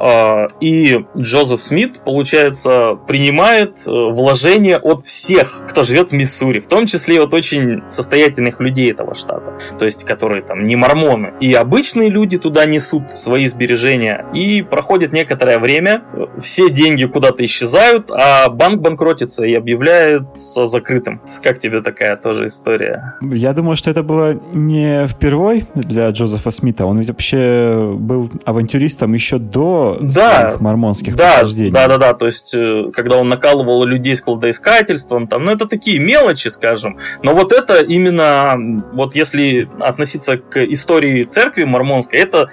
А, и Джозеф Смит, получается, принимает э, вложения от всех, кто живет в Миссури, в том числе от очень состоятельных людей этого штата, то есть которые там не мормоны. И обычные люди туда несут свои сбережения, и проходит некоторое время, все деньги куда-то исчезают, а банк банкротится и объявляется закрытым. Как тебе такая тоже история? Я думаю, что это было не впервой для Джозефа Смита. Он ведь вообще был авантюристом еще до да, мормонских да. Да, да, да. То есть, э, когда он накалывал людей с кладоискательством, там, ну, это такие мелочи, скажем. Но вот это именно, вот если относиться к истории церкви мормонской, это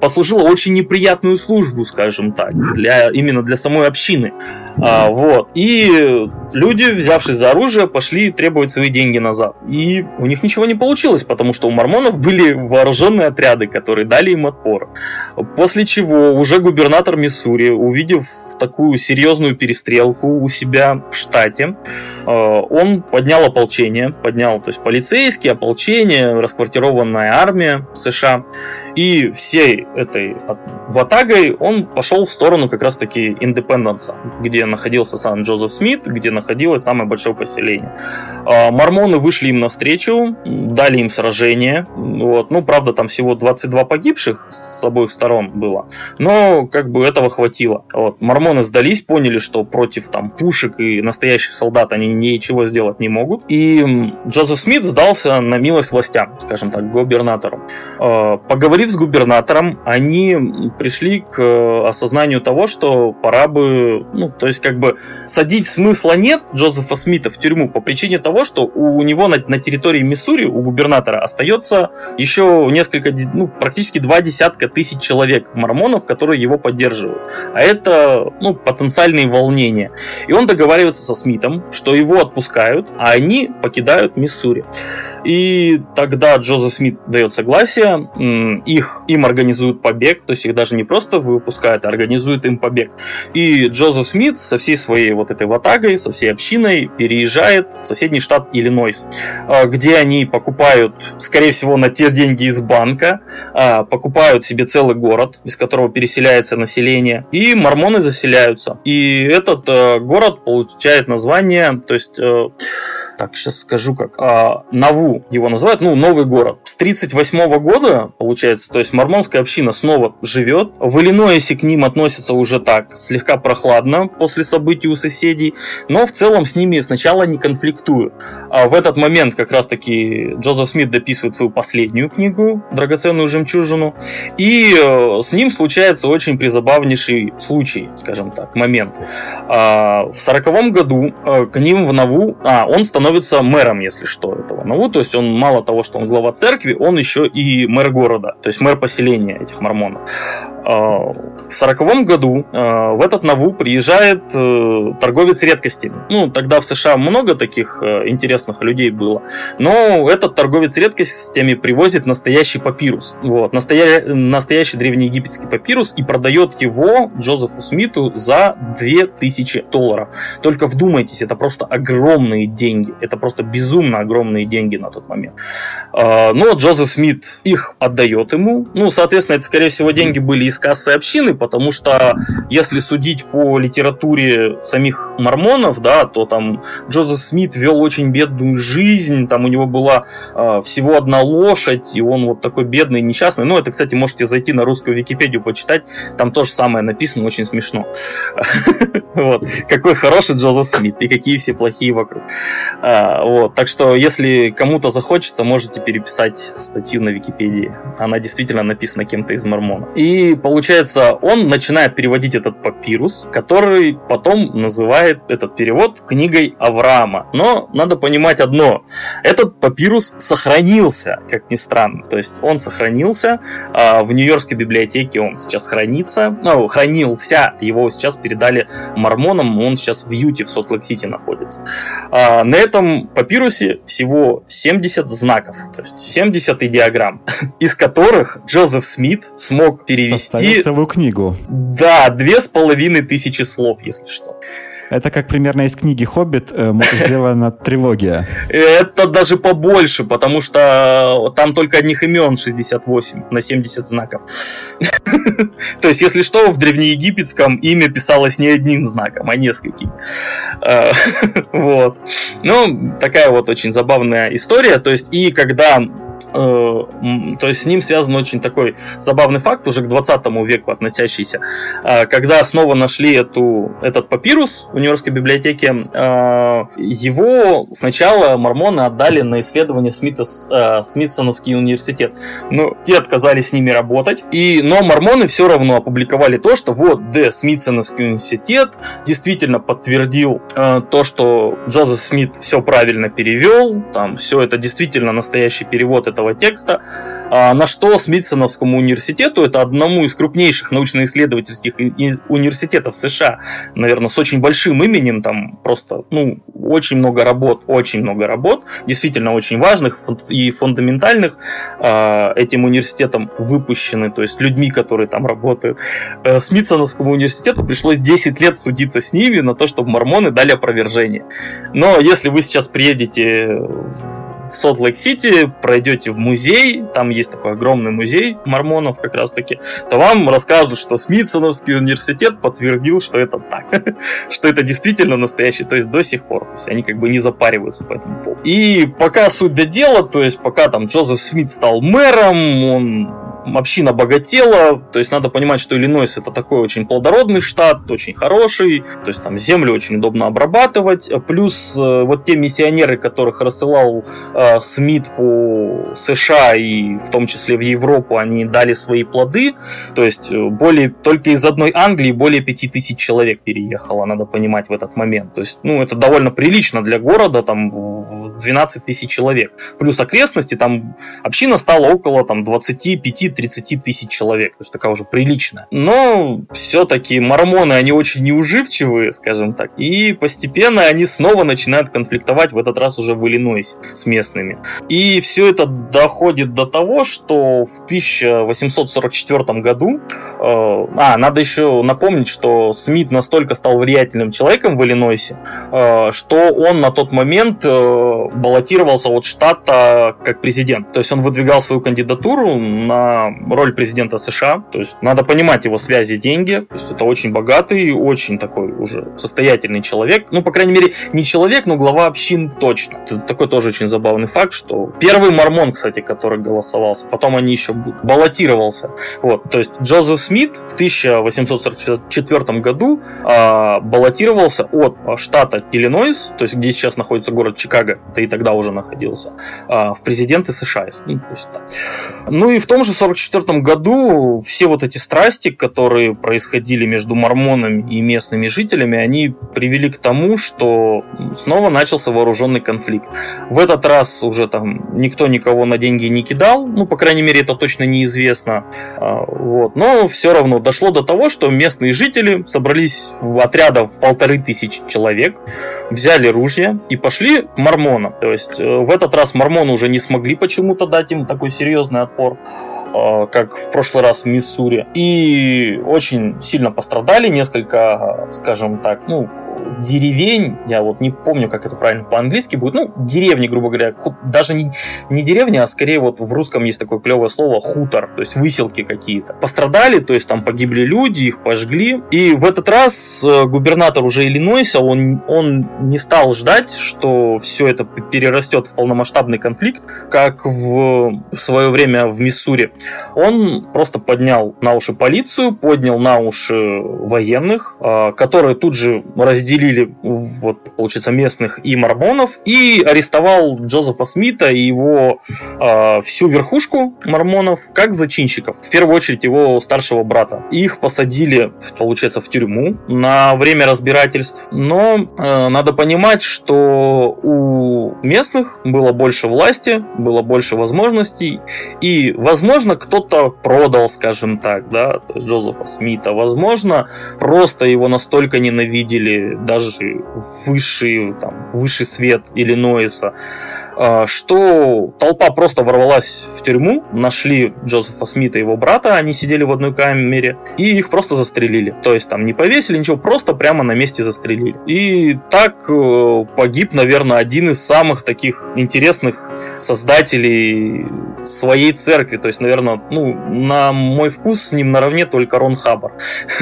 послужило очень неприятную службу, скажем так, для, именно для самой общины. А, вот. И люди, взявшись за оружие, пошли требовать свои деньги назад. И у них ничего не получилось, потому что у мормонов были вооруженные отряды, которые дали им отпор. После чего уже губернатор Миссури, увидев такую серьезную перестрелку у себя в штате, э, он поднял ополчение, поднял, то есть полицейские, ополчение, расквартированная армия США, и всей этой ватагой он пошел в сторону как раз-таки Индепенденса, где находился сам Джозеф Смит, где находилось самое большое поселение. А, мормоны вышли им навстречу, дали им сражение, вот, ну, правда, там всего 22 погибших с обоих сторон было, но как бы этого хватило. Вот. Мормоны сдались, поняли, что против там пушек и настоящих солдат они ничего сделать не могут. И Джозеф Смит сдался на милость властям, скажем так, губернатору. А, поговорив с губернатором, они пришли к э, осознанию того, что пора бы, ну, то есть как бы садить смысла нет Джозефа Смита в тюрьму по причине того, что у него на, на территории Миссури, у губернатора, остается еще несколько, ну, практически два десятка тысяч человек мормонов, которые его поддерживают. А это ну, потенциальные волнения. И он договаривается со Смитом, что его отпускают, а они покидают Миссури. И тогда Джозеф Смит дает согласие, их, им организуют побег, то есть их даже не просто выпускают, а организуют им побег. И Джозеф Смит со всей своей вот этой ватагой, со всей общиной переезжает в соседний штат Иллинойс, а, где они покупают, скорее всего, на те деньги из банка, а, покупают себе целый город, из которого переселяется население, и мормоны заселяются. И этот э, город получает название, то есть э, так, сейчас скажу как, а, Наву его называют, ну, новый город. С 38 года, получается, то есть мормонская община снова живет. В Иллинойсе к ним относятся уже так, слегка прохладно после событий у соседей, но в целом с ними сначала не конфликтуют. А в этот момент как раз-таки Джозеф Смит дописывает свою последнюю книгу «Драгоценную жемчужину», и э, с ним случается очень призабавнейший случай, скажем так, момент. А, в сороковом году э, к ним в Наву, а, он становится становится мэром, если что, этого Наву. То есть он мало того, что он глава церкви, он еще и мэр города, то есть мэр поселения этих мормонов. А, в сороковом году а, в этот Наву приезжает э, торговец редкостями. Ну, тогда в США много таких э, интересных людей было. Но этот торговец редкостями привозит настоящий папирус. Вот, настоя... настоящий древнеегипетский папирус и продает его Джозефу Смиту за 2000 долларов. Только вдумайтесь, это просто огромные деньги. Это просто безумно огромные деньги на тот момент. А, но Джозеф Смит их отдает ему. Ну, соответственно, это, скорее всего, деньги были из кассы общины, потому что, если судить по литературе самих мормонов, да, то там Джозеф Смит вел очень бедную жизнь, там у него была э, всего одна лошадь, и он вот такой бедный, несчастный. Ну, это, кстати, можете зайти на русскую Википедию почитать, там то же самое написано, очень смешно. Вот. Какой хороший Джозеф Смит, и какие все плохие вокруг. А, вот. Так что, если кому-то захочется, можете переписать статью на Википедии. Она действительно написана кем-то из мормонов. И получается, он начинает переводить этот папирус, который потом называет этот перевод книгой Авраама. Но надо понимать одно. Этот папирус сохранился, как ни странно. То есть он сохранился а, в Нью-Йоркской библиотеке, он сейчас хранится. Ну, хранился, его сейчас передали мормонам, он сейчас в Юте, в Солт-Лейк-Сити находится. А, на этом папирусе всего 70 знаков, то есть 70 идиограмм, из которых Джозеф Смит смог перевести целую книгу. Да, две с половиной тысячи слов, если что. Это как примерно из книги «Хоббит» э, сделана трилогия. Это даже побольше, потому что там только одних имен 68 на 70 знаков. То есть, если что, в древнеегипетском имя писалось не одним знаком, а нескольким. Э, вот. Ну, такая вот очень забавная история. То есть, и когда то есть с ним связан очень такой забавный факт, уже к 20 веку относящийся. Э, когда снова нашли эту, этот папирус в Нью-Йоркской библиотеке, э, его сначала мормоны отдали на исследование Смита, Смитсоновский университет. Но те отказались с ними работать. И, но мормоны все равно опубликовали то, что вот, Д. Смитсоновский университет действительно подтвердил то, что Джозеф Смит все правильно перевел, там все это действительно настоящий перевод этого текста, а, на что Смитсоновскому университету, это одному из крупнейших научно-исследовательских университетов США, наверное, с очень большим именем, там просто, ну, очень много работ, очень много работ, действительно очень важных и фундаментальных а, этим университетом выпущены, то есть людьми, которые там работают. Э, Смитсоновскому университету пришлось 10 лет судиться с ними на то, чтобы мормоны дали опровержение. Но если вы сейчас приедете в Солт-Лейк-Сити, пройдете в музей, там есть такой огромный музей мормонов как раз таки, то вам расскажут, что Смитсоновский университет подтвердил, что это так, что это действительно настоящий, то есть до сих пор, то есть они как бы не запариваются по этому поводу. И пока суть до дела, то есть пока там Джозеф Смит стал мэром, он община богатела, то есть надо понимать, что Иллинойс это такой очень плодородный штат, очень хороший, то есть там землю очень удобно обрабатывать, плюс э, вот те миссионеры, которых рассылал э, Смит по США и в том числе в Европу, они дали свои плоды, то есть э, более, только из одной Англии более 5000 человек переехало, надо понимать в этот момент, то есть, ну, это довольно прилично для города, там, в 12 тысяч человек, плюс окрестности, там, община стала около, там, 25 30 тысяч человек, то есть такая уже приличная. Но все-таки мормоны, они очень неуживчивые, скажем так, и постепенно они снова начинают конфликтовать, в этот раз уже в Иллинойсе с местными. И все это доходит до того, что в 1844 году, э, а, надо еще напомнить, что Смит настолько стал влиятельным человеком в Иллинойсе, э, что он на тот момент э, баллотировался от штата как президент. То есть он выдвигал свою кандидатуру на роль президента США. То есть надо понимать его связи, деньги. То есть это очень богатый, очень такой уже состоятельный человек. Ну, по крайней мере, не человек, но глава общин точно. Это такой тоже очень забавный факт, что первый мормон, кстати, который голосовался, потом они еще баллотировался. Вот, то есть Джозеф Смит в 1844 году э, баллотировался от штата Иллинойс, то есть где сейчас находится город Чикаго, да и тогда уже находился, э, в президенты США. Ну, то есть, да. ну и в том же 44 году все вот эти страсти, которые происходили между мормонами и местными жителями, они привели к тому, что снова начался вооруженный конфликт. В этот раз уже там никто никого на деньги не кидал, ну, по крайней мере, это точно неизвестно. А, вот. Но все равно дошло до того, что местные жители собрались в отрядов в полторы тысячи человек, взяли ружья и пошли к мормонам. То есть э, в этот раз мормоны уже не смогли почему-то дать им такой серьезный отпор, как в прошлый раз в Миссури. И очень сильно пострадали несколько, скажем так, ну, деревень, я вот не помню, как это правильно по-английски будет, ну, деревни, грубо говоря, даже не, не деревня, а скорее вот в русском есть такое клевое слово хутор, то есть выселки какие-то. Пострадали, то есть там погибли люди, их пожгли. И в этот раз э, губернатор уже Иллинойса, он, он не стал ждать, что все это перерастет в полномасштабный конфликт, как в, в свое время в Миссури. Он просто поднял на уши полицию, поднял на уши военных, э, которые тут же разделили разделили, вот, получается, местных и мормонов, и арестовал Джозефа Смита и его э, всю верхушку мормонов как зачинщиков. В первую очередь его старшего брата. Их посадили, получается, в тюрьму на время разбирательств. Но э, надо понимать, что у местных было больше власти, было больше возможностей, и, возможно, кто-то продал, скажем так, да, Джозефа Смита. Возможно, просто его настолько ненавидели даже высший, там, высший свет Иллинойса, а, что толпа просто ворвалась в тюрьму, нашли Джозефа Смита и его брата, они сидели в одной камере, и их просто застрелили. То есть там не повесили ничего, просто прямо на месте застрелили. И так э, погиб, наверное, один из самых таких интересных создателей своей церкви. То есть, наверное, ну, на мой вкус с ним наравне только Рон Хаббар.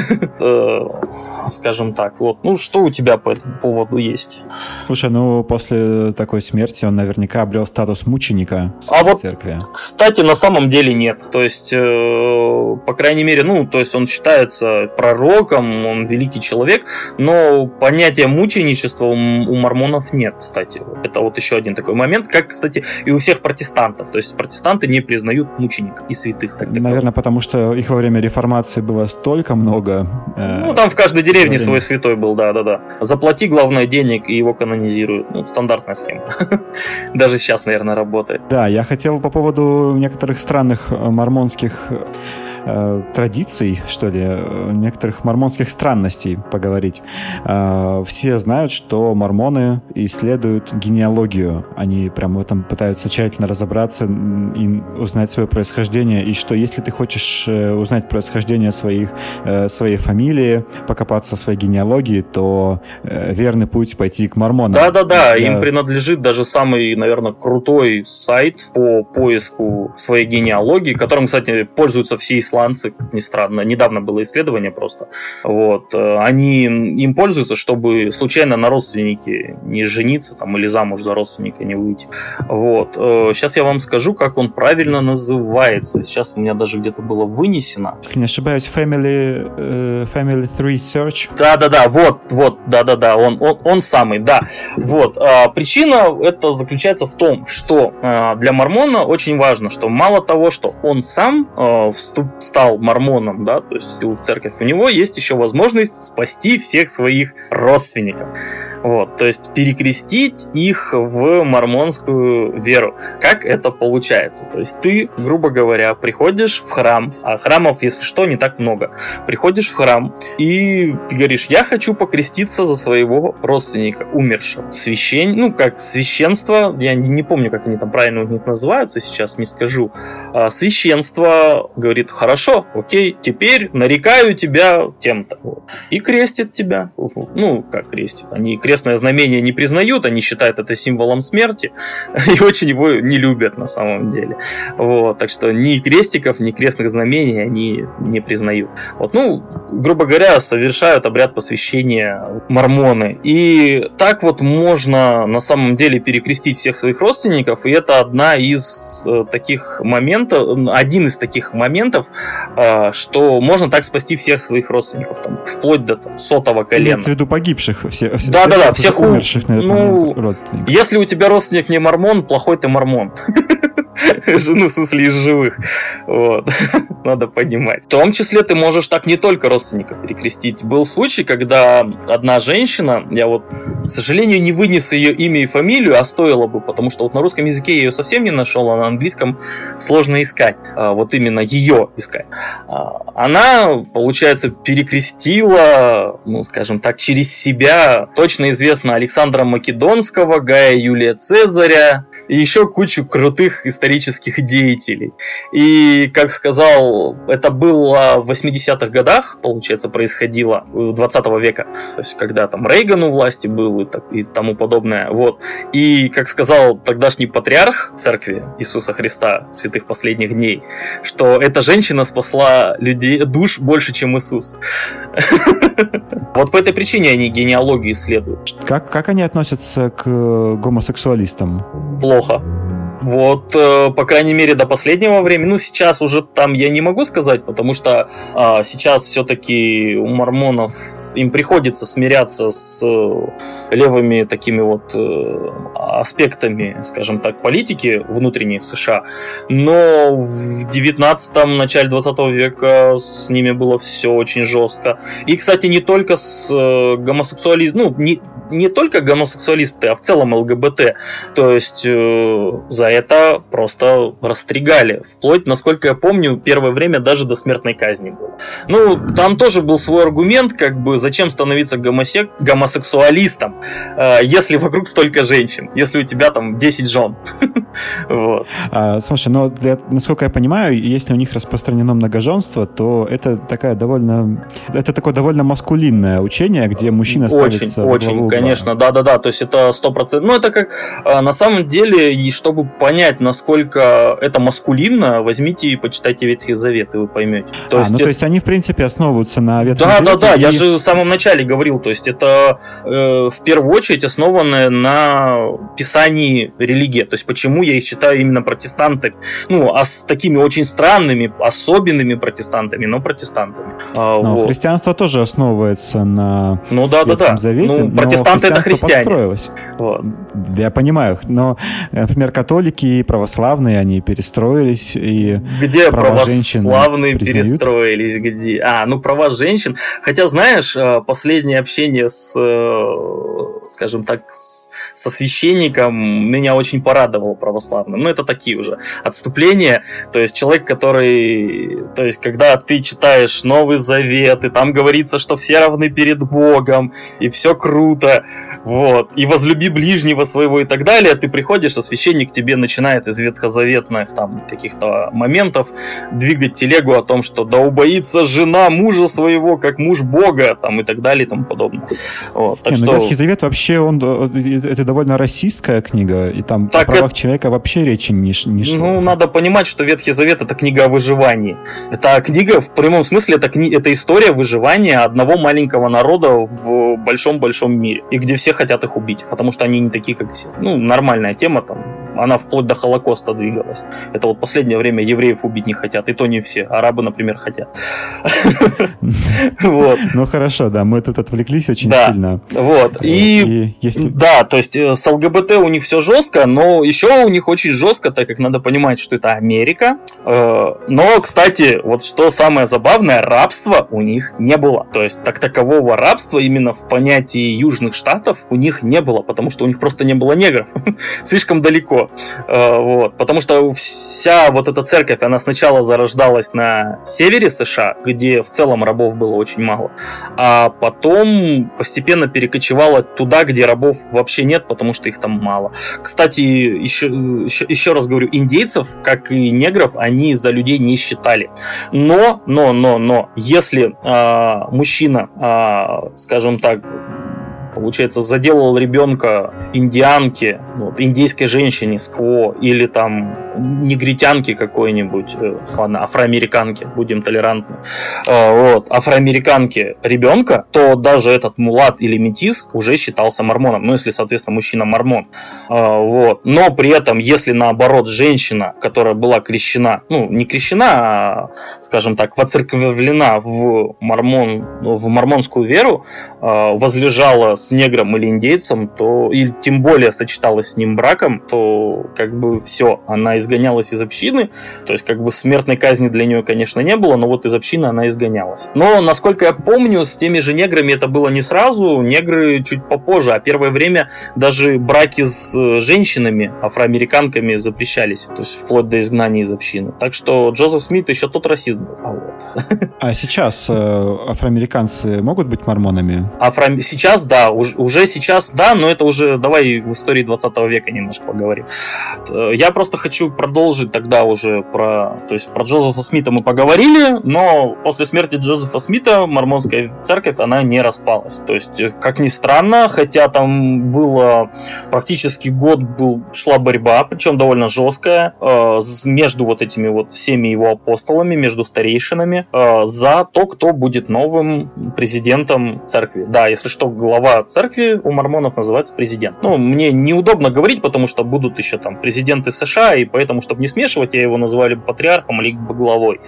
Скажем так. Вот. Ну, что у тебя по этому поводу есть? Слушай, ну, после такой смерти он наверняка обрел статус мученика а вот, церкви. Кстати, на самом деле нет. То есть, э, по крайней мере, ну, то есть он считается пророком, он великий человек, но понятия мученичества у, у мормонов нет, кстати. Это вот еще один такой момент, как, кстати, и у всех протестантов. То есть протестанты не признают мучеников и святых. Так Наверное, потому что их во время реформации было столько много. Э, ну, там в каждой деревне время. свой святой был, да-да-да. Заплати, главное, денег, и его канонизируют. Ну, стандартная схема. Даже сейчас, наверное, работает. Да, я хотел по поводу некоторых странных э, мормонских э, традиций, что ли, э, некоторых мормонских странностей поговорить. Э, все знают, что мормоны исследуют генеалогию. Они прям в этом пытаются тщательно разобраться и узнать свое происхождение. И что если ты хочешь э, узнать происхождение своих, э, своей фамилии, покопаться в своей генеалогии, то э, верный путь пойти к мормонам. Да-да-да, Я... им принадлежит даже самый, наверное, крутой сайт по поиску своей генеалогии, которым, кстати, пользуются все исландцы, как ни странно. Недавно было исследование просто. Вот. Э, они им пользуются, чтобы случайно на родственнике не жениться там, или замуж за родственника не выйти. Вот. Сейчас э, я вам скажу, как он правильно называется. Сейчас у меня даже где-то было вынесено. Если не ошибаюсь, Family, uh, family Tree Search. Да-да-да, вот, вот, да-да-да, он, он, он самый, да. Вот. А, причина это заключается в том, что для мормона очень важно, что мало того, что он сам а, вступ, стал мормоном, да, то есть в церковь, у него есть еще возможность спасти всех своих родственников. Вот, то есть перекрестить их в мормонскую веру. Как это получается? То есть ты, грубо говоря, приходишь в храм, а храмов, если что, не так много. Приходишь в храм и ты говоришь, я хочу покреститься за своего родственника, умершего. Священ... Ну, как священство, я не, не помню, как они там правильно у них называются, сейчас не скажу. А, священство говорит, хорошо, окей, теперь нарекаю тебя тем-то. И крестит тебя. Ну, как крестит? Они крестное знамение не признают, они считают это символом смерти и очень его не любят на самом деле. Вот, так что ни крестиков, ни крестных знамений они не признают. Вот, ну, грубо говоря, совершают обряд посвящения мормоны. И так вот можно на самом деле перекрестить всех своих родственников, и это одна из э, таких моментов, один из таких моментов, что можно так спасти всех своих родственников, там, вплоть до там, сотого колена. Имеется в виду погибших, все, все, да, да, да, всех умерших на ну, родственников. Если у тебя родственник не мормон, плохой ты мормон. Жену, смысле, из живых. Вот. Надо понимать. В том числе ты можешь так не только родственников перекрестить. Был случай, когда одна женщина, я вот, к сожалению, не вынес ее имя и фамилию, а стоило бы, потому что вот на русском языке я ее совсем не нашел, а на английском сложно искать. А, вот именно ее искать. А, она, получается, перекрестила, ну, скажем так, через себя точно известно Александра Македонского, Гая Юлия Цезаря и еще кучу крутых исторических деятелей. И, как сказал, это было в 80-х годах, получается, происходило 20 века, то есть когда там Рейган у власти был и, так, и тому подобное. Вот. И, как сказал тогдашний патриарх церкви Иисуса Христа, святых последних дней, что эта женщина спасла людей, душ больше, чем Иисус. Вот по этой причине они генеалогию исследуют. Как, как они относятся к гомосексуалистам? Плохо. Вот, э, по крайней мере, до последнего времени. Ну, сейчас уже там я не могу сказать, потому что э, сейчас все-таки у мормонов им приходится смиряться с э, левыми такими вот э, аспектами, скажем так, политики внутренней в США. Но в 19-м, начале 20 века с ними было все очень жестко. И, кстати, не только с э, гомосексуализмом, ну, не, не только гомосексуалисты, а в целом ЛГБТ. То есть э, за это просто расстригали. Вплоть, насколько я помню, первое время даже до смертной казни было. Ну, там тоже был свой аргумент, как бы, зачем становиться гомосек, гомосексуалистом, э, если вокруг столько женщин, если у тебя там 10 жен. вот. а, слушай, но для, насколько я понимаю, если у них распространено многоженство, то это такая довольно, это такое довольно маскулинное учение, где мужчина ставится Очень, очень, конечно, да-да-да, то есть это сто процентов, ну это как э, на самом деле, и чтобы понять, насколько это маскулинно, возьмите и почитайте Ветхий Завет, и вы поймете. То а, есть ну это... то есть они, в принципе, основываются на Ветхом да, Завете? Да, да, да, и... я же в самом начале говорил, то есть это э, в первую очередь основано на писании религии, то есть почему я их считаю именно протестантами, ну, а с такими очень странными, особенными протестантами, но протестантами. А, но вот. христианство тоже основывается на ну, да, Ветхом да, да. Завете, ну, протестанты это христиане. Вот. Я понимаю, но, например, католики католики, православные, они перестроились и Где православные перестроились? Где? А, ну права женщин. Хотя, знаешь, э, последнее общение с, э, скажем так, со священником меня очень порадовало православным. Ну, это такие уже отступления. То есть человек, который... То есть, когда ты читаешь Новый Завет, и там говорится, что все равны перед Богом, и все круто, вот, и возлюби ближнего своего и так далее, ты приходишь, а священник тебе начинает из ветхозаветных там каких-то моментов двигать телегу о том, что да убоится жена мужа своего, как муж Бога, там и так далее и тому подобное. Вот, так Не, ну, что... Ветхий Завет вообще, он, э, это довольно расистская книга, и там так о правах это... человека вообще речи не, не шло. Ну, надо понимать, что Ветхий Завет это книга о выживании. Это книга, в прямом смысле, это, кни... это история выживания одного маленького народа в большом-большом мире, и где все хотят их убить, потому что они не такие, как все. Ну, нормальная тема там, она вплоть до Холокоста двигалась. Это вот последнее время евреев убить не хотят, и то не все. Арабы, например, хотят. Ну хорошо, да, мы тут отвлеклись очень сильно. Вот. И да, то есть э, с ЛГБТ у них все жестко, но еще у них очень жестко, так как надо понимать, что это Америка. Э, но, кстати, вот что самое забавное, рабства у них не было. То есть так такового рабства именно в понятии Южных Штатов у них не было, потому что у них просто не было негров. Слишком далеко. Э, вот. Потому что вся вот эта церковь, она сначала зарождалась на севере США, где в целом рабов было очень мало, а потом постепенно перекочевала туда, где рабов вообще нет, потому что их там мало. Кстати, еще, еще, еще раз говорю, индейцев, как и негров, они за людей не считали. Но, но, но, но, если э, мужчина, э, скажем так, получается, заделал ребенка индианке, ну, вот, индейской женщине скво или там негритянки какой-нибудь, э, ладно, афроамериканки, будем толерантны, э, вот, афроамериканки ребенка, то даже этот мулат или метис уже считался мормоном, ну, если, соответственно, мужчина мормон. Э, вот. Но при этом, если наоборот женщина, которая была крещена, ну, не крещена, а, скажем так, воцерковлена в, мормон, в мормонскую веру, возлежала с негром или индейцем, то, или тем более сочеталась с ним браком, то как бы все, она изгонялась из общины, то есть как бы смертной казни для нее, конечно, не было, но вот из общины она изгонялась. Но, насколько я помню, с теми же неграми это было не сразу, негры чуть попозже, а первое время даже браки с э, женщинами, афроамериканками запрещались, то есть вплоть до изгнания из общины. Так что Джозеф Смит еще тот расист был. А, вот. а сейчас э, афроамериканцы могут быть мормонами? Афро... Сейчас, да, уже, уже сейчас, да, но это уже давай в истории 20 века немножко поговорим. Э, я просто хочу продолжить тогда уже про, то есть про Джозефа Смита мы поговорили, но после смерти Джозефа Смита мормонская церковь, она не распалась. То есть, э, как ни странно, хотя там было практически год был, шла борьба, причем довольно жесткая, э, между вот этими вот всеми его апостолами, между старейшинами, э, за то, кто будет новым президентом церкви. Да, если что, глава церкви у мормонов называется президент. Ну, мне неудобно говорить, потому что будут еще там президенты США, и поэтому, чтобы не смешивать, я его называли патриархом или главой.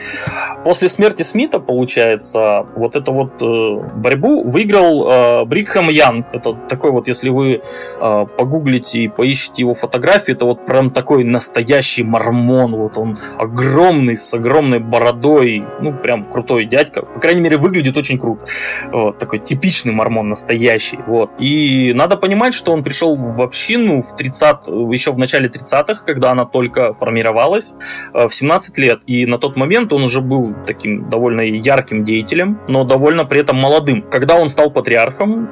После смерти Смита, получается, вот эту вот э, борьбу выиграл э, Брикхэм Янг. Это такой вот, если вы э, погуглите и поищите его фотографии, это вот прям такой настоящий мормон. Вот он огромный, с огромной бородой, ну, прям крутой дядька. По крайней мере, выглядит очень круто. Вот, такой типичный мормон, настоящий. Вот. И надо понимать, что он пришел в общину в 30, еще в начале 30-х, когда она только формировалась, э, в 17 лет. И на тот момент он уже был таким довольно ярким деятелем, но довольно при этом молодым. Когда он стал патриархом,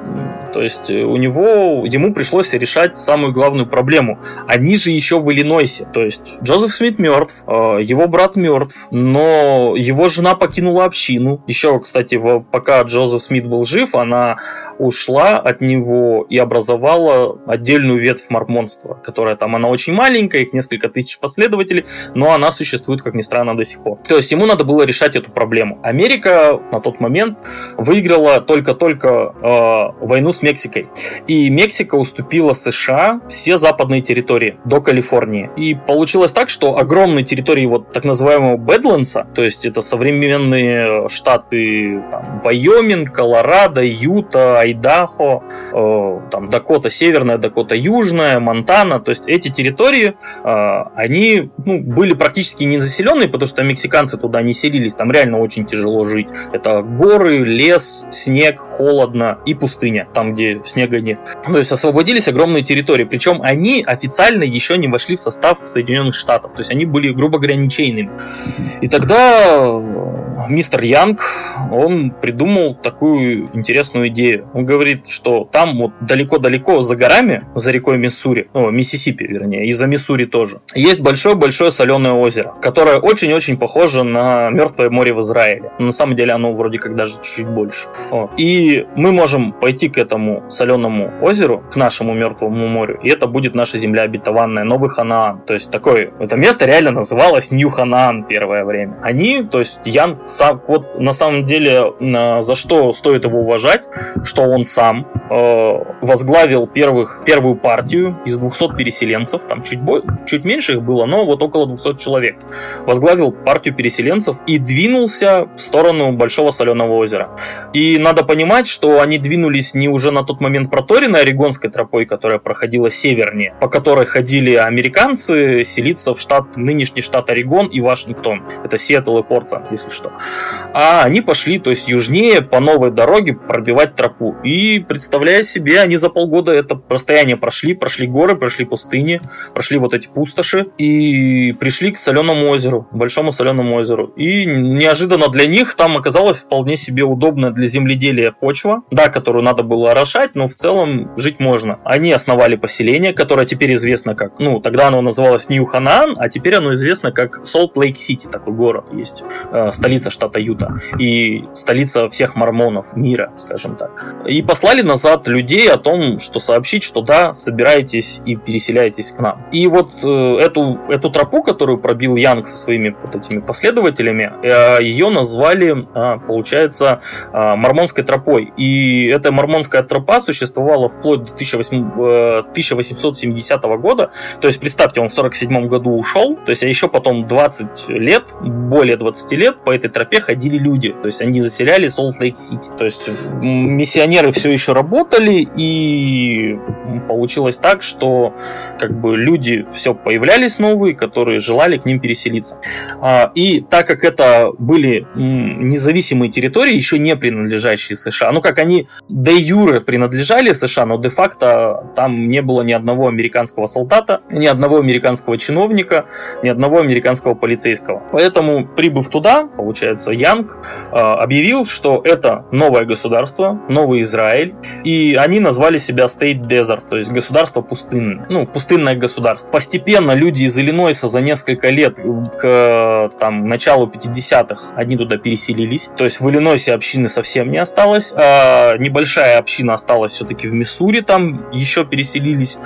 то есть э, у него, ему пришлось решать самую главную проблему. Они же еще в Иллинойсе. То есть Джозеф Смит мертв, э, его брат мертв, но его жена покинула общину. Еще, кстати, пока Джозеф Смит был жив, она ушла от него и образовала отдельную ветвь мормонства, которая там, она очень маленькая, их несколько тысяч последователей, но она существует, как ни странно, до сих пор. То есть ему надо было решать эту проблему. Америка на тот момент выиграла только-только э, войну с с Мексикой. И Мексика уступила США все западные территории до Калифорнии. И получилось так, что огромные территории вот так называемого Бэдлендса, то есть это современные штаты там, Вайоминг, Колорадо, Юта, Айдахо, э, там Дакота Северная, Дакота Южная, Монтана, то есть эти территории, э, они ну, были практически не заселенные, потому что мексиканцы туда не селились, там реально очень тяжело жить. Это горы, лес, снег, холодно и пустыня. Там где снега нет. То есть освободились огромные территории. Причем они официально еще не вошли в состав Соединенных Штатов. То есть они были, грубо говоря, ничейными. И тогда э, мистер Янг, он придумал такую интересную идею. Он говорит, что там вот далеко-далеко за горами, за рекой Миссури, ну, Миссисипи, вернее, и за Миссури тоже, есть есть большое-большое соленое озеро, которое очень-очень похоже на Мертвое море в Израиле. Но на самом деле оно вроде как даже чуть-чуть больше. Вот. И мы можем пойти к этому соленому озеру, к нашему Мертвому морю, и это будет наша земля обетованная, Новый Ханаан. То есть такое, это место реально называлось Нью Ханаан первое время. Они, то есть Ян сам, вот на самом деле, за что стоит его уважать, что он сам э, возглавил первых, первую партию из 200 переселенцев, там чуть, чуть меньше их было, но вот около 200 человек. Возглавил партию переселенцев и двинулся в сторону Большого Соленого озера. И надо понимать, что они двинулись не уже на тот момент проторенной Орегонской тропой, которая проходила севернее, по которой ходили американцы селиться в штат, нынешний штат Орегон и Вашингтон. Это Сиэтл и Портленд, если что. А они пошли, то есть южнее, по новой дороге пробивать тропу. И представляя себе, они за полгода это расстояние прошли, прошли горы, прошли пустыни, прошли вот эти пустоши и пришли к соленому озеру, большому соленому озеру. И неожиданно для них там оказалась вполне себе удобная для земледелия почва, да, которую надо было орошать, но в целом жить можно. Они основали поселение, которое теперь известно как, ну, тогда оно называлось Нью-Ханаан, а теперь оно известно как Солт-Лейк-Сити, такой город есть, э, столица штата Юта и столица всех мормонов мира, скажем так. И послали назад людей о том, что сообщить, что да, собираетесь и переселяетесь к нам. И вот э, эту, эту тропу, которую пробил Янг со своими вот этими последователями, э, ее назвали, э, получается, э, Мормонской тропой. И эта Мормонская тропа существовала вплоть до 1870 года. То есть, представьте, он в 47 году ушел, то есть, а еще потом 20 лет, более 20 лет по этой тропе ходили люди. То есть, они заселяли Солт-Лейк-Сити. То есть, миссионеры все еще работали, и получилось так, что как бы люди все появлялись новые, которые желали к ним переселиться. А, и так как это были независимые территории, еще не принадлежащие США, ну как они де юре принадлежали США, но де-факто там не было ни одного американского солдата, ни одного американского чиновника, ни одного американского полицейского. Поэтому, прибыв туда, получается, Янг а, объявил, что это новое государство, новый Израиль, и они назвали себя State Desert, то есть государство пустынное, ну, пустынное государство. Постепенно люди из Иллинойса за несколько лет к там, началу 50-х они туда переселились, то есть в Иллинойсе общины совсем не осталось, а небольшая община осталась все-таки в Миссури, там еще переселились,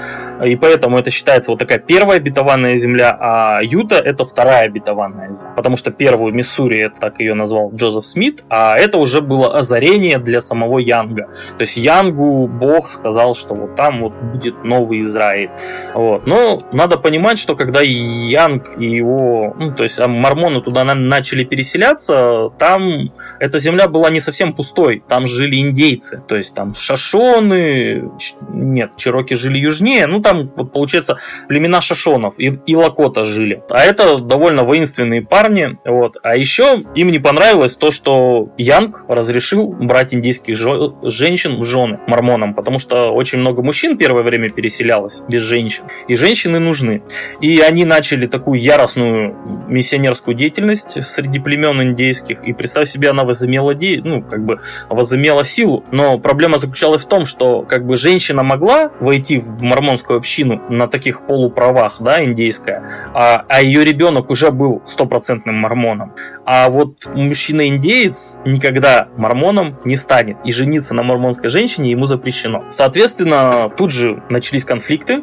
и поэтому это считается вот такая первая обетованная земля, а Юта это вторая обетованная земля, потому что первую Миссури, это так ее назвал Джозеф Смит, а это уже было озарение для самого Янга. То есть Янгу Бог сказал, что вот там вот будет новый Израиль. Вот. Но надо понимать, что когда Янг и его, ну, то есть а мормоны туда начали переселяться, там эта земля была не совсем пустой, там жили индейцы, то есть там шашоны, нет, чероки жили южнее, ну там вот получается племена шашонов и, и лакота жили. А это довольно воинственные парни, вот. А еще им не понравилось то, что Янг разрешил брать индейских женщин в жены мормонам, потому что очень много мужчин первое время переселялось без женщин, и женщины нужны. И они начали такую яростную миссионерскую деятельность среди племен индейских, и представь себе, она возымела, де... ну, как бы возымела силу. Но проблема заключалась в том, что как бы женщина могла войти в мормонскую общину на таких полуправах, да, индейская, а, а ее ребенок уже был стопроцентным мормоном. А вот мужчина-индеец никогда мормоном не станет, и жениться на мормонской женщине ему запрещено. Соответственно, тут же начались конфликты,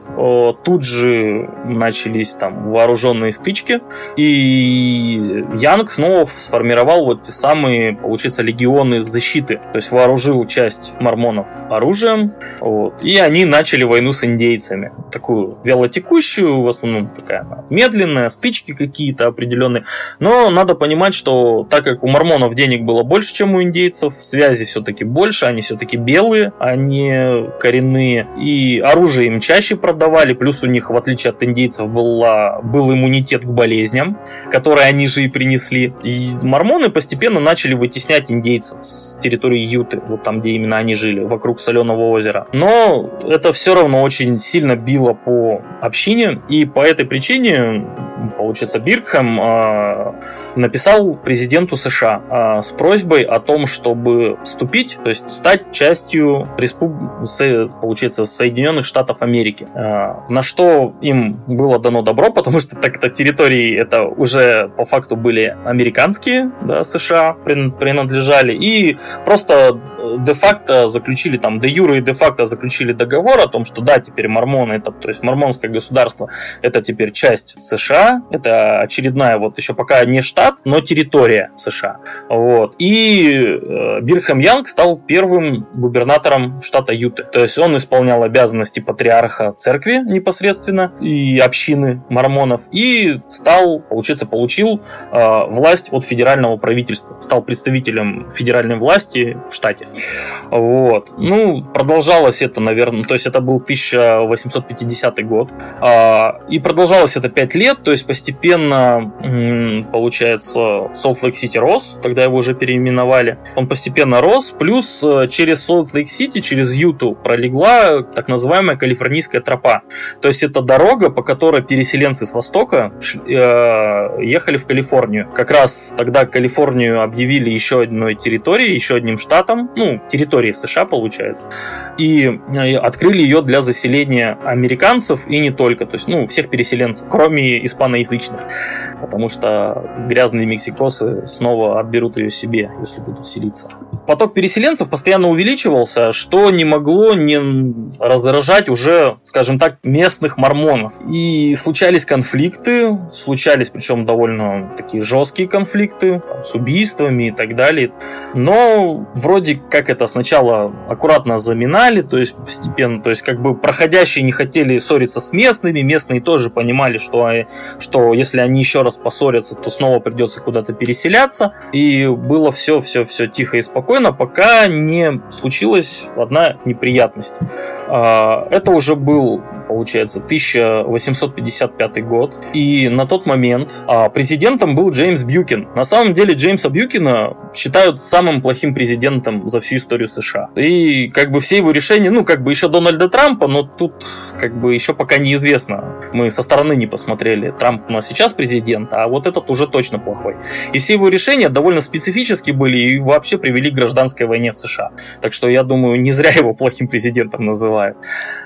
тут же начались там вооруженные стычки, и Янг снова сформировал вот те самые, получается, легионы защиты, то есть вооружил часть мормонов оружием, вот, и они начали войну с индейцами, такую вялотекущую, в основном такая медленная, стычки какие-то определенные, но надо понимать, что так как у мормонов денег было больше, чем у индейцев, связи все-таки больше, они все-таки белые, они коренные, и оружие им чаще продавали, плюс у них, в отличие от индейцев, была, был иммунитет к болезням, которые они же и принесли. И мормоны постепенно начали вытеснять индейцев с территории Юты, вот там, где именно они жили, вокруг Соленого озера. Но это все равно очень сильно било по общине, и по этой причине получается, Биркхэм э, написал президенту США э, с просьбой о том, чтобы вступить, то есть стать частью респуб... получается, Соединенных Штатов Америки. Э, на что им было дано добро, потому что так-то территории это уже по факту были американские, да, США принадлежали, и просто де-факто заключили там, де юра и де-факто заключили договор о том, что да, теперь мормоны, это, то есть мормонское государство, это теперь часть США, это очередная, вот еще пока не штат, но территория США. Вот. И э, Бирхам Янг стал первым губернатором штата Юты. То есть он исполнял обязанности патриарха церкви непосредственно и общины мормонов и стал, получается, получил э, власть от федерального правительства, стал представителем федеральной власти в штате. Вот. Ну, продолжалось это, наверное, то есть это был 1850 год. А, и продолжалось это 5 лет, то есть постепенно, получается, Salt Lake City рос, тогда его уже переименовали. Он постепенно рос, плюс э, через Salt Lake City, через Юту пролегла так называемая калифорнийская тропа. То есть это дорога, по которой переселенцы с востока э, ехали в Калифорнию. Как раз тогда Калифорнию объявили еще одной территорией, еще одним штатом, ну, территории США, получается, и э, открыли ее для заселения американцев и не только, то есть, ну, всех переселенцев, кроме испаноязычных, потому что грязные мексикосы снова отберут ее себе, если будут селиться. Поток переселенцев постоянно увеличивался, что не могло не раздражать уже, скажем так, местных мормонов. И случались конфликты, случались причем довольно такие жесткие конфликты там, с убийствами и так далее. Но вроде как это сначала аккуратно заминали, то есть постепенно, то есть как бы проходящие не хотели ссориться с местными, местные тоже понимали, что, что если они еще раз поссорятся, то снова придется куда-то переселяться, и было все, все, все тихо и спокойно, пока не случилась одна неприятность. А, это уже был получается, 1855 год. И на тот момент а, президентом был Джеймс Бьюкин. На самом деле Джеймса Бьюкина считают самым плохим президентом за всю историю США. И как бы все его решения, ну, как бы еще Дональда Трампа, но тут как бы еще пока неизвестно. Мы со стороны не посмотрели. Трамп у нас сейчас президент, а вот этот уже точно плохой. И все его решения довольно специфически были и вообще привели к гражданской войне в США. Так что я думаю, не зря его плохим президентом называют.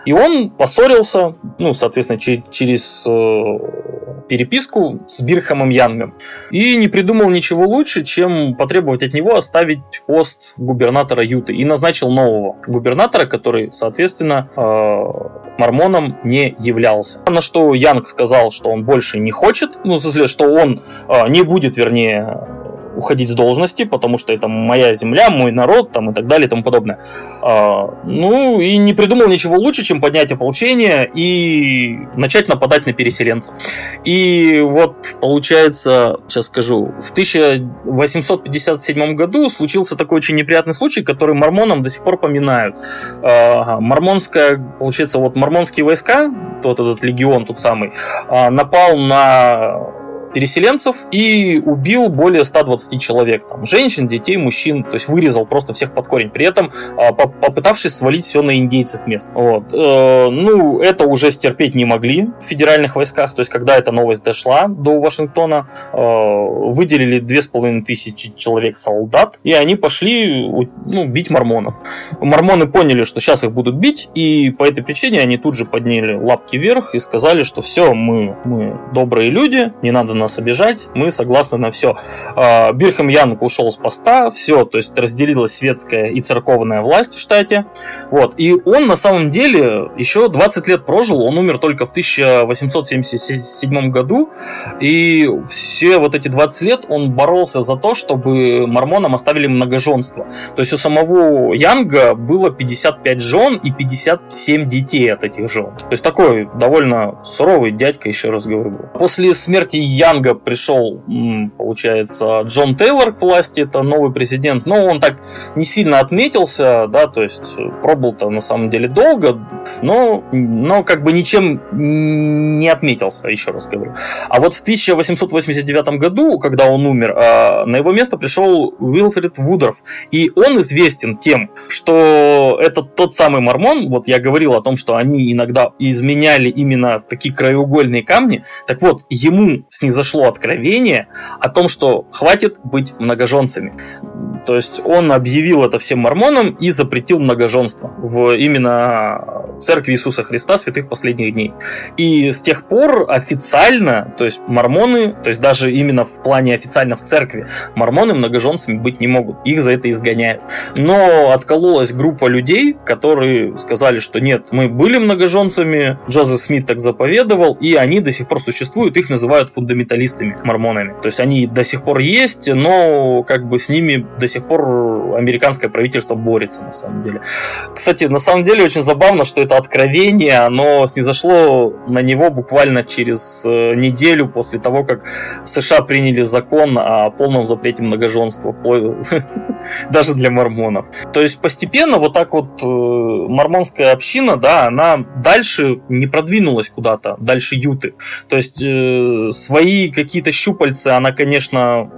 И он поссорился ну, соответственно, через, через э, переписку с Бирхамом Янгом. И не придумал ничего лучше, чем потребовать от него оставить пост губернатора Юты. И назначил нового губернатора, который, соответственно, э, мормоном не являлся. На что Янг сказал, что он больше не хочет, ну, в смысле, что он э, не будет, вернее, уходить с должности, потому что это моя земля, мой народ там, и так далее и тому подобное. А, ну и не придумал ничего лучше, чем поднять ополчение и начать нападать на переселенцев. И вот получается, сейчас скажу, в 1857 году случился такой очень неприятный случай, который мормонам до сих пор поминают. А, мормонская, получается, вот мормонские войска, тот этот легион, тот самый, а, напал на переселенцев и убил более 120 человек. Там, женщин, детей, мужчин. То есть вырезал просто всех под корень. При этом а, попытавшись свалить все на индейцев мест. Вот. Э, ну, это уже стерпеть не могли в федеральных войсках. То есть, когда эта новость дошла до Вашингтона, э, выделили 2500 человек солдат, и они пошли ну, бить мормонов. Мормоны поняли, что сейчас их будут бить, и по этой причине они тут же подняли лапки вверх и сказали, что все, мы, мы добрые люди, не надо нас нас обижать, мы согласны на все. А, Бирхам Янг ушел с поста, все, то есть разделилась светская и церковная власть в штате. Вот. И он на самом деле еще 20 лет прожил, он умер только в 1877 году, и все вот эти 20 лет он боролся за то, чтобы мормонам оставили многоженство. То есть у самого Янга было 55 жен и 57 детей от этих жен. То есть такой довольно суровый дядька, еще раз говорю. После смерти Янга Янга пришел, получается, Джон Тейлор к власти, это новый президент, но он так не сильно отметился, да, то есть пробыл-то на самом деле долго, но, но как бы ничем не отметился, еще раз говорю. А вот в 1889 году, когда он умер, а, на его место пришел Уилфред Вудорф, и он известен тем, что это тот самый мормон, вот я говорил о том, что они иногда изменяли именно такие краеугольные камни, так вот, ему снизошло откровение о том, что хватит быть многоженцами. То есть он объявил это всем мормонам и запретил многоженство в именно церкви Иисуса Христа святых последних дней. И с тех пор официально, то есть мормоны, то есть даже именно в плане официально в церкви, мормоны многоженцами быть не могут. Их за это изгоняют. Но откололась группа людей, которые сказали, что нет, мы были многоженцами, Джозеф Смит так заповедовал, и они до сих пор существуют, их называют фундаменталистами, мормонами. То есть они до сих пор есть, но как бы с ними до сих пор американское правительство борется на самом деле. Кстати, на самом деле очень забавно, что это откровение, оно снизошло на него буквально через э, неделю после того, как в США приняли закон о полном запрете многоженства, даже для мормонов. То есть постепенно вот так вот э, мормонская община, да, она дальше не продвинулась куда-то, дальше юты. То есть э, свои какие-то щупальцы она, конечно,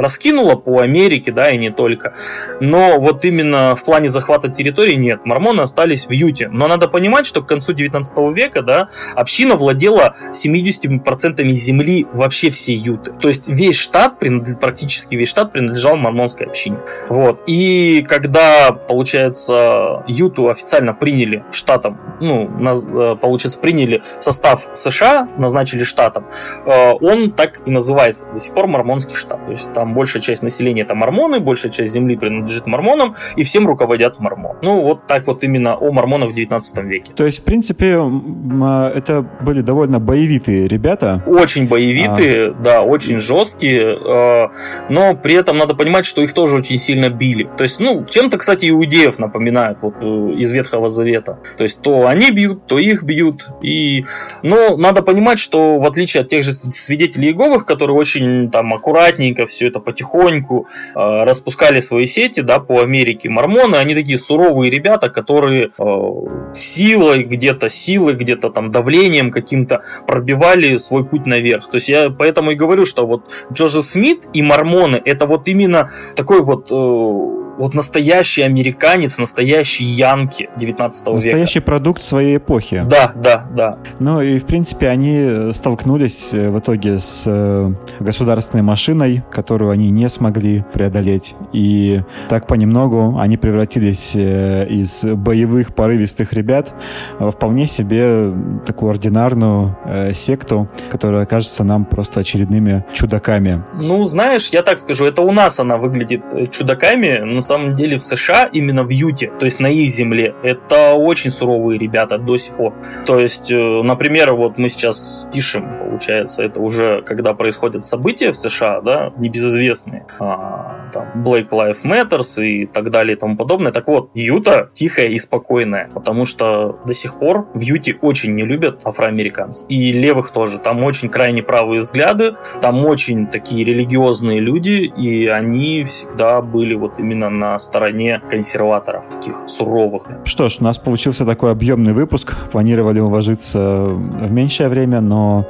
раскинула по Америке, да, и не только. Но вот именно в плане захвата территории нет. Мормоны остались в Юте. Но надо понимать, что к концу 19 века, да, община владела 70% земли вообще всей Юты. То есть весь штат, практически весь штат принадлежал мормонской общине. Вот. И когда, получается, Юту официально приняли штатом, ну, э, получается, приняли в состав США, назначили штатом, э, он так и называется до сих пор мормонский штат. То есть там большая часть населения это мормоны, большая часть земли принадлежит мормонам, и всем руководят мормон. Ну, вот так вот именно о мормонах в 19 веке. То есть, в принципе, а, это были довольно боевитые ребята. Очень боевитые, а... да, очень жесткие, а, но при этом надо понимать, что их тоже очень сильно били. То есть, ну, чем-то, кстати, иудеев напоминают вот э, из Ветхого Завета. То есть, то они бьют, то их бьют. И... Но надо понимать, что в отличие от тех же свидетелей Иеговых, которые очень там аккуратненько все это потихоньку э, распускали свои сети, да, по Америке. Мормоны, они такие суровые ребята, которые э, силой где-то, силой где-то там давлением каким-то пробивали свой путь наверх. То есть я поэтому и говорю, что вот Джозеф Смит и мормоны это вот именно такой вот э, вот настоящий американец, настоящий янки 19 века. Настоящий продукт своей эпохи. Да, да, да. Ну и, в принципе, они столкнулись э, в итоге с э, государственной машиной, которую они не смогли преодолеть. И так понемногу они превратились э, из боевых, порывистых ребят в вполне себе такую ординарную секту, которая кажется нам просто очередными чудаками. Ну, знаешь, я так скажу, это у нас она выглядит чудаками, но самом деле в США, именно в Юте, то есть на их земле, это очень суровые ребята до сих пор. То есть, э, например, вот мы сейчас пишем, получается, это уже когда происходят события в США, да, небезызвестные, а, там, Black Lives Matters и так далее и тому подобное. Так вот, Юта тихая и спокойная, потому что до сих пор в Юте очень не любят афроамериканцев. И левых тоже. Там очень крайне правые взгляды, там очень такие религиозные люди, и они всегда были вот именно на стороне консерваторов, таких суровых. Что ж, у нас получился такой объемный выпуск. Планировали уложиться в меньшее время, но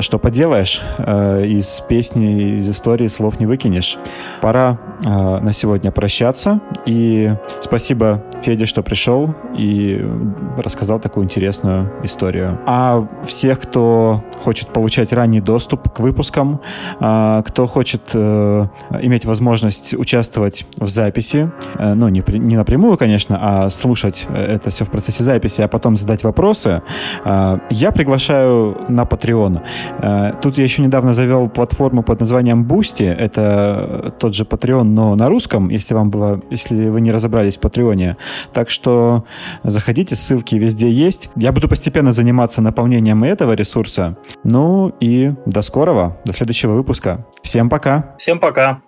что поделаешь, э, из песни, из истории слов не выкинешь. Пора э, на сегодня прощаться. И спасибо Феде, что пришел и рассказал такую интересную историю. А всех, кто хочет получать ранний доступ к выпускам, э, кто хочет иметь возможность участвовать в записи, э, ну, не, не напрямую, конечно, а слушать э, это все в процессе записи, а потом задать вопросы, э, я приглашаю на Patreon. Тут я еще недавно завел платформу под названием Boosty. Это тот же Patreon, но на русском, если вам было, если вы не разобрались в Патреоне. Так что заходите, ссылки везде есть. Я буду постепенно заниматься наполнением этого ресурса. Ну и до скорого, до следующего выпуска. Всем пока. Всем пока.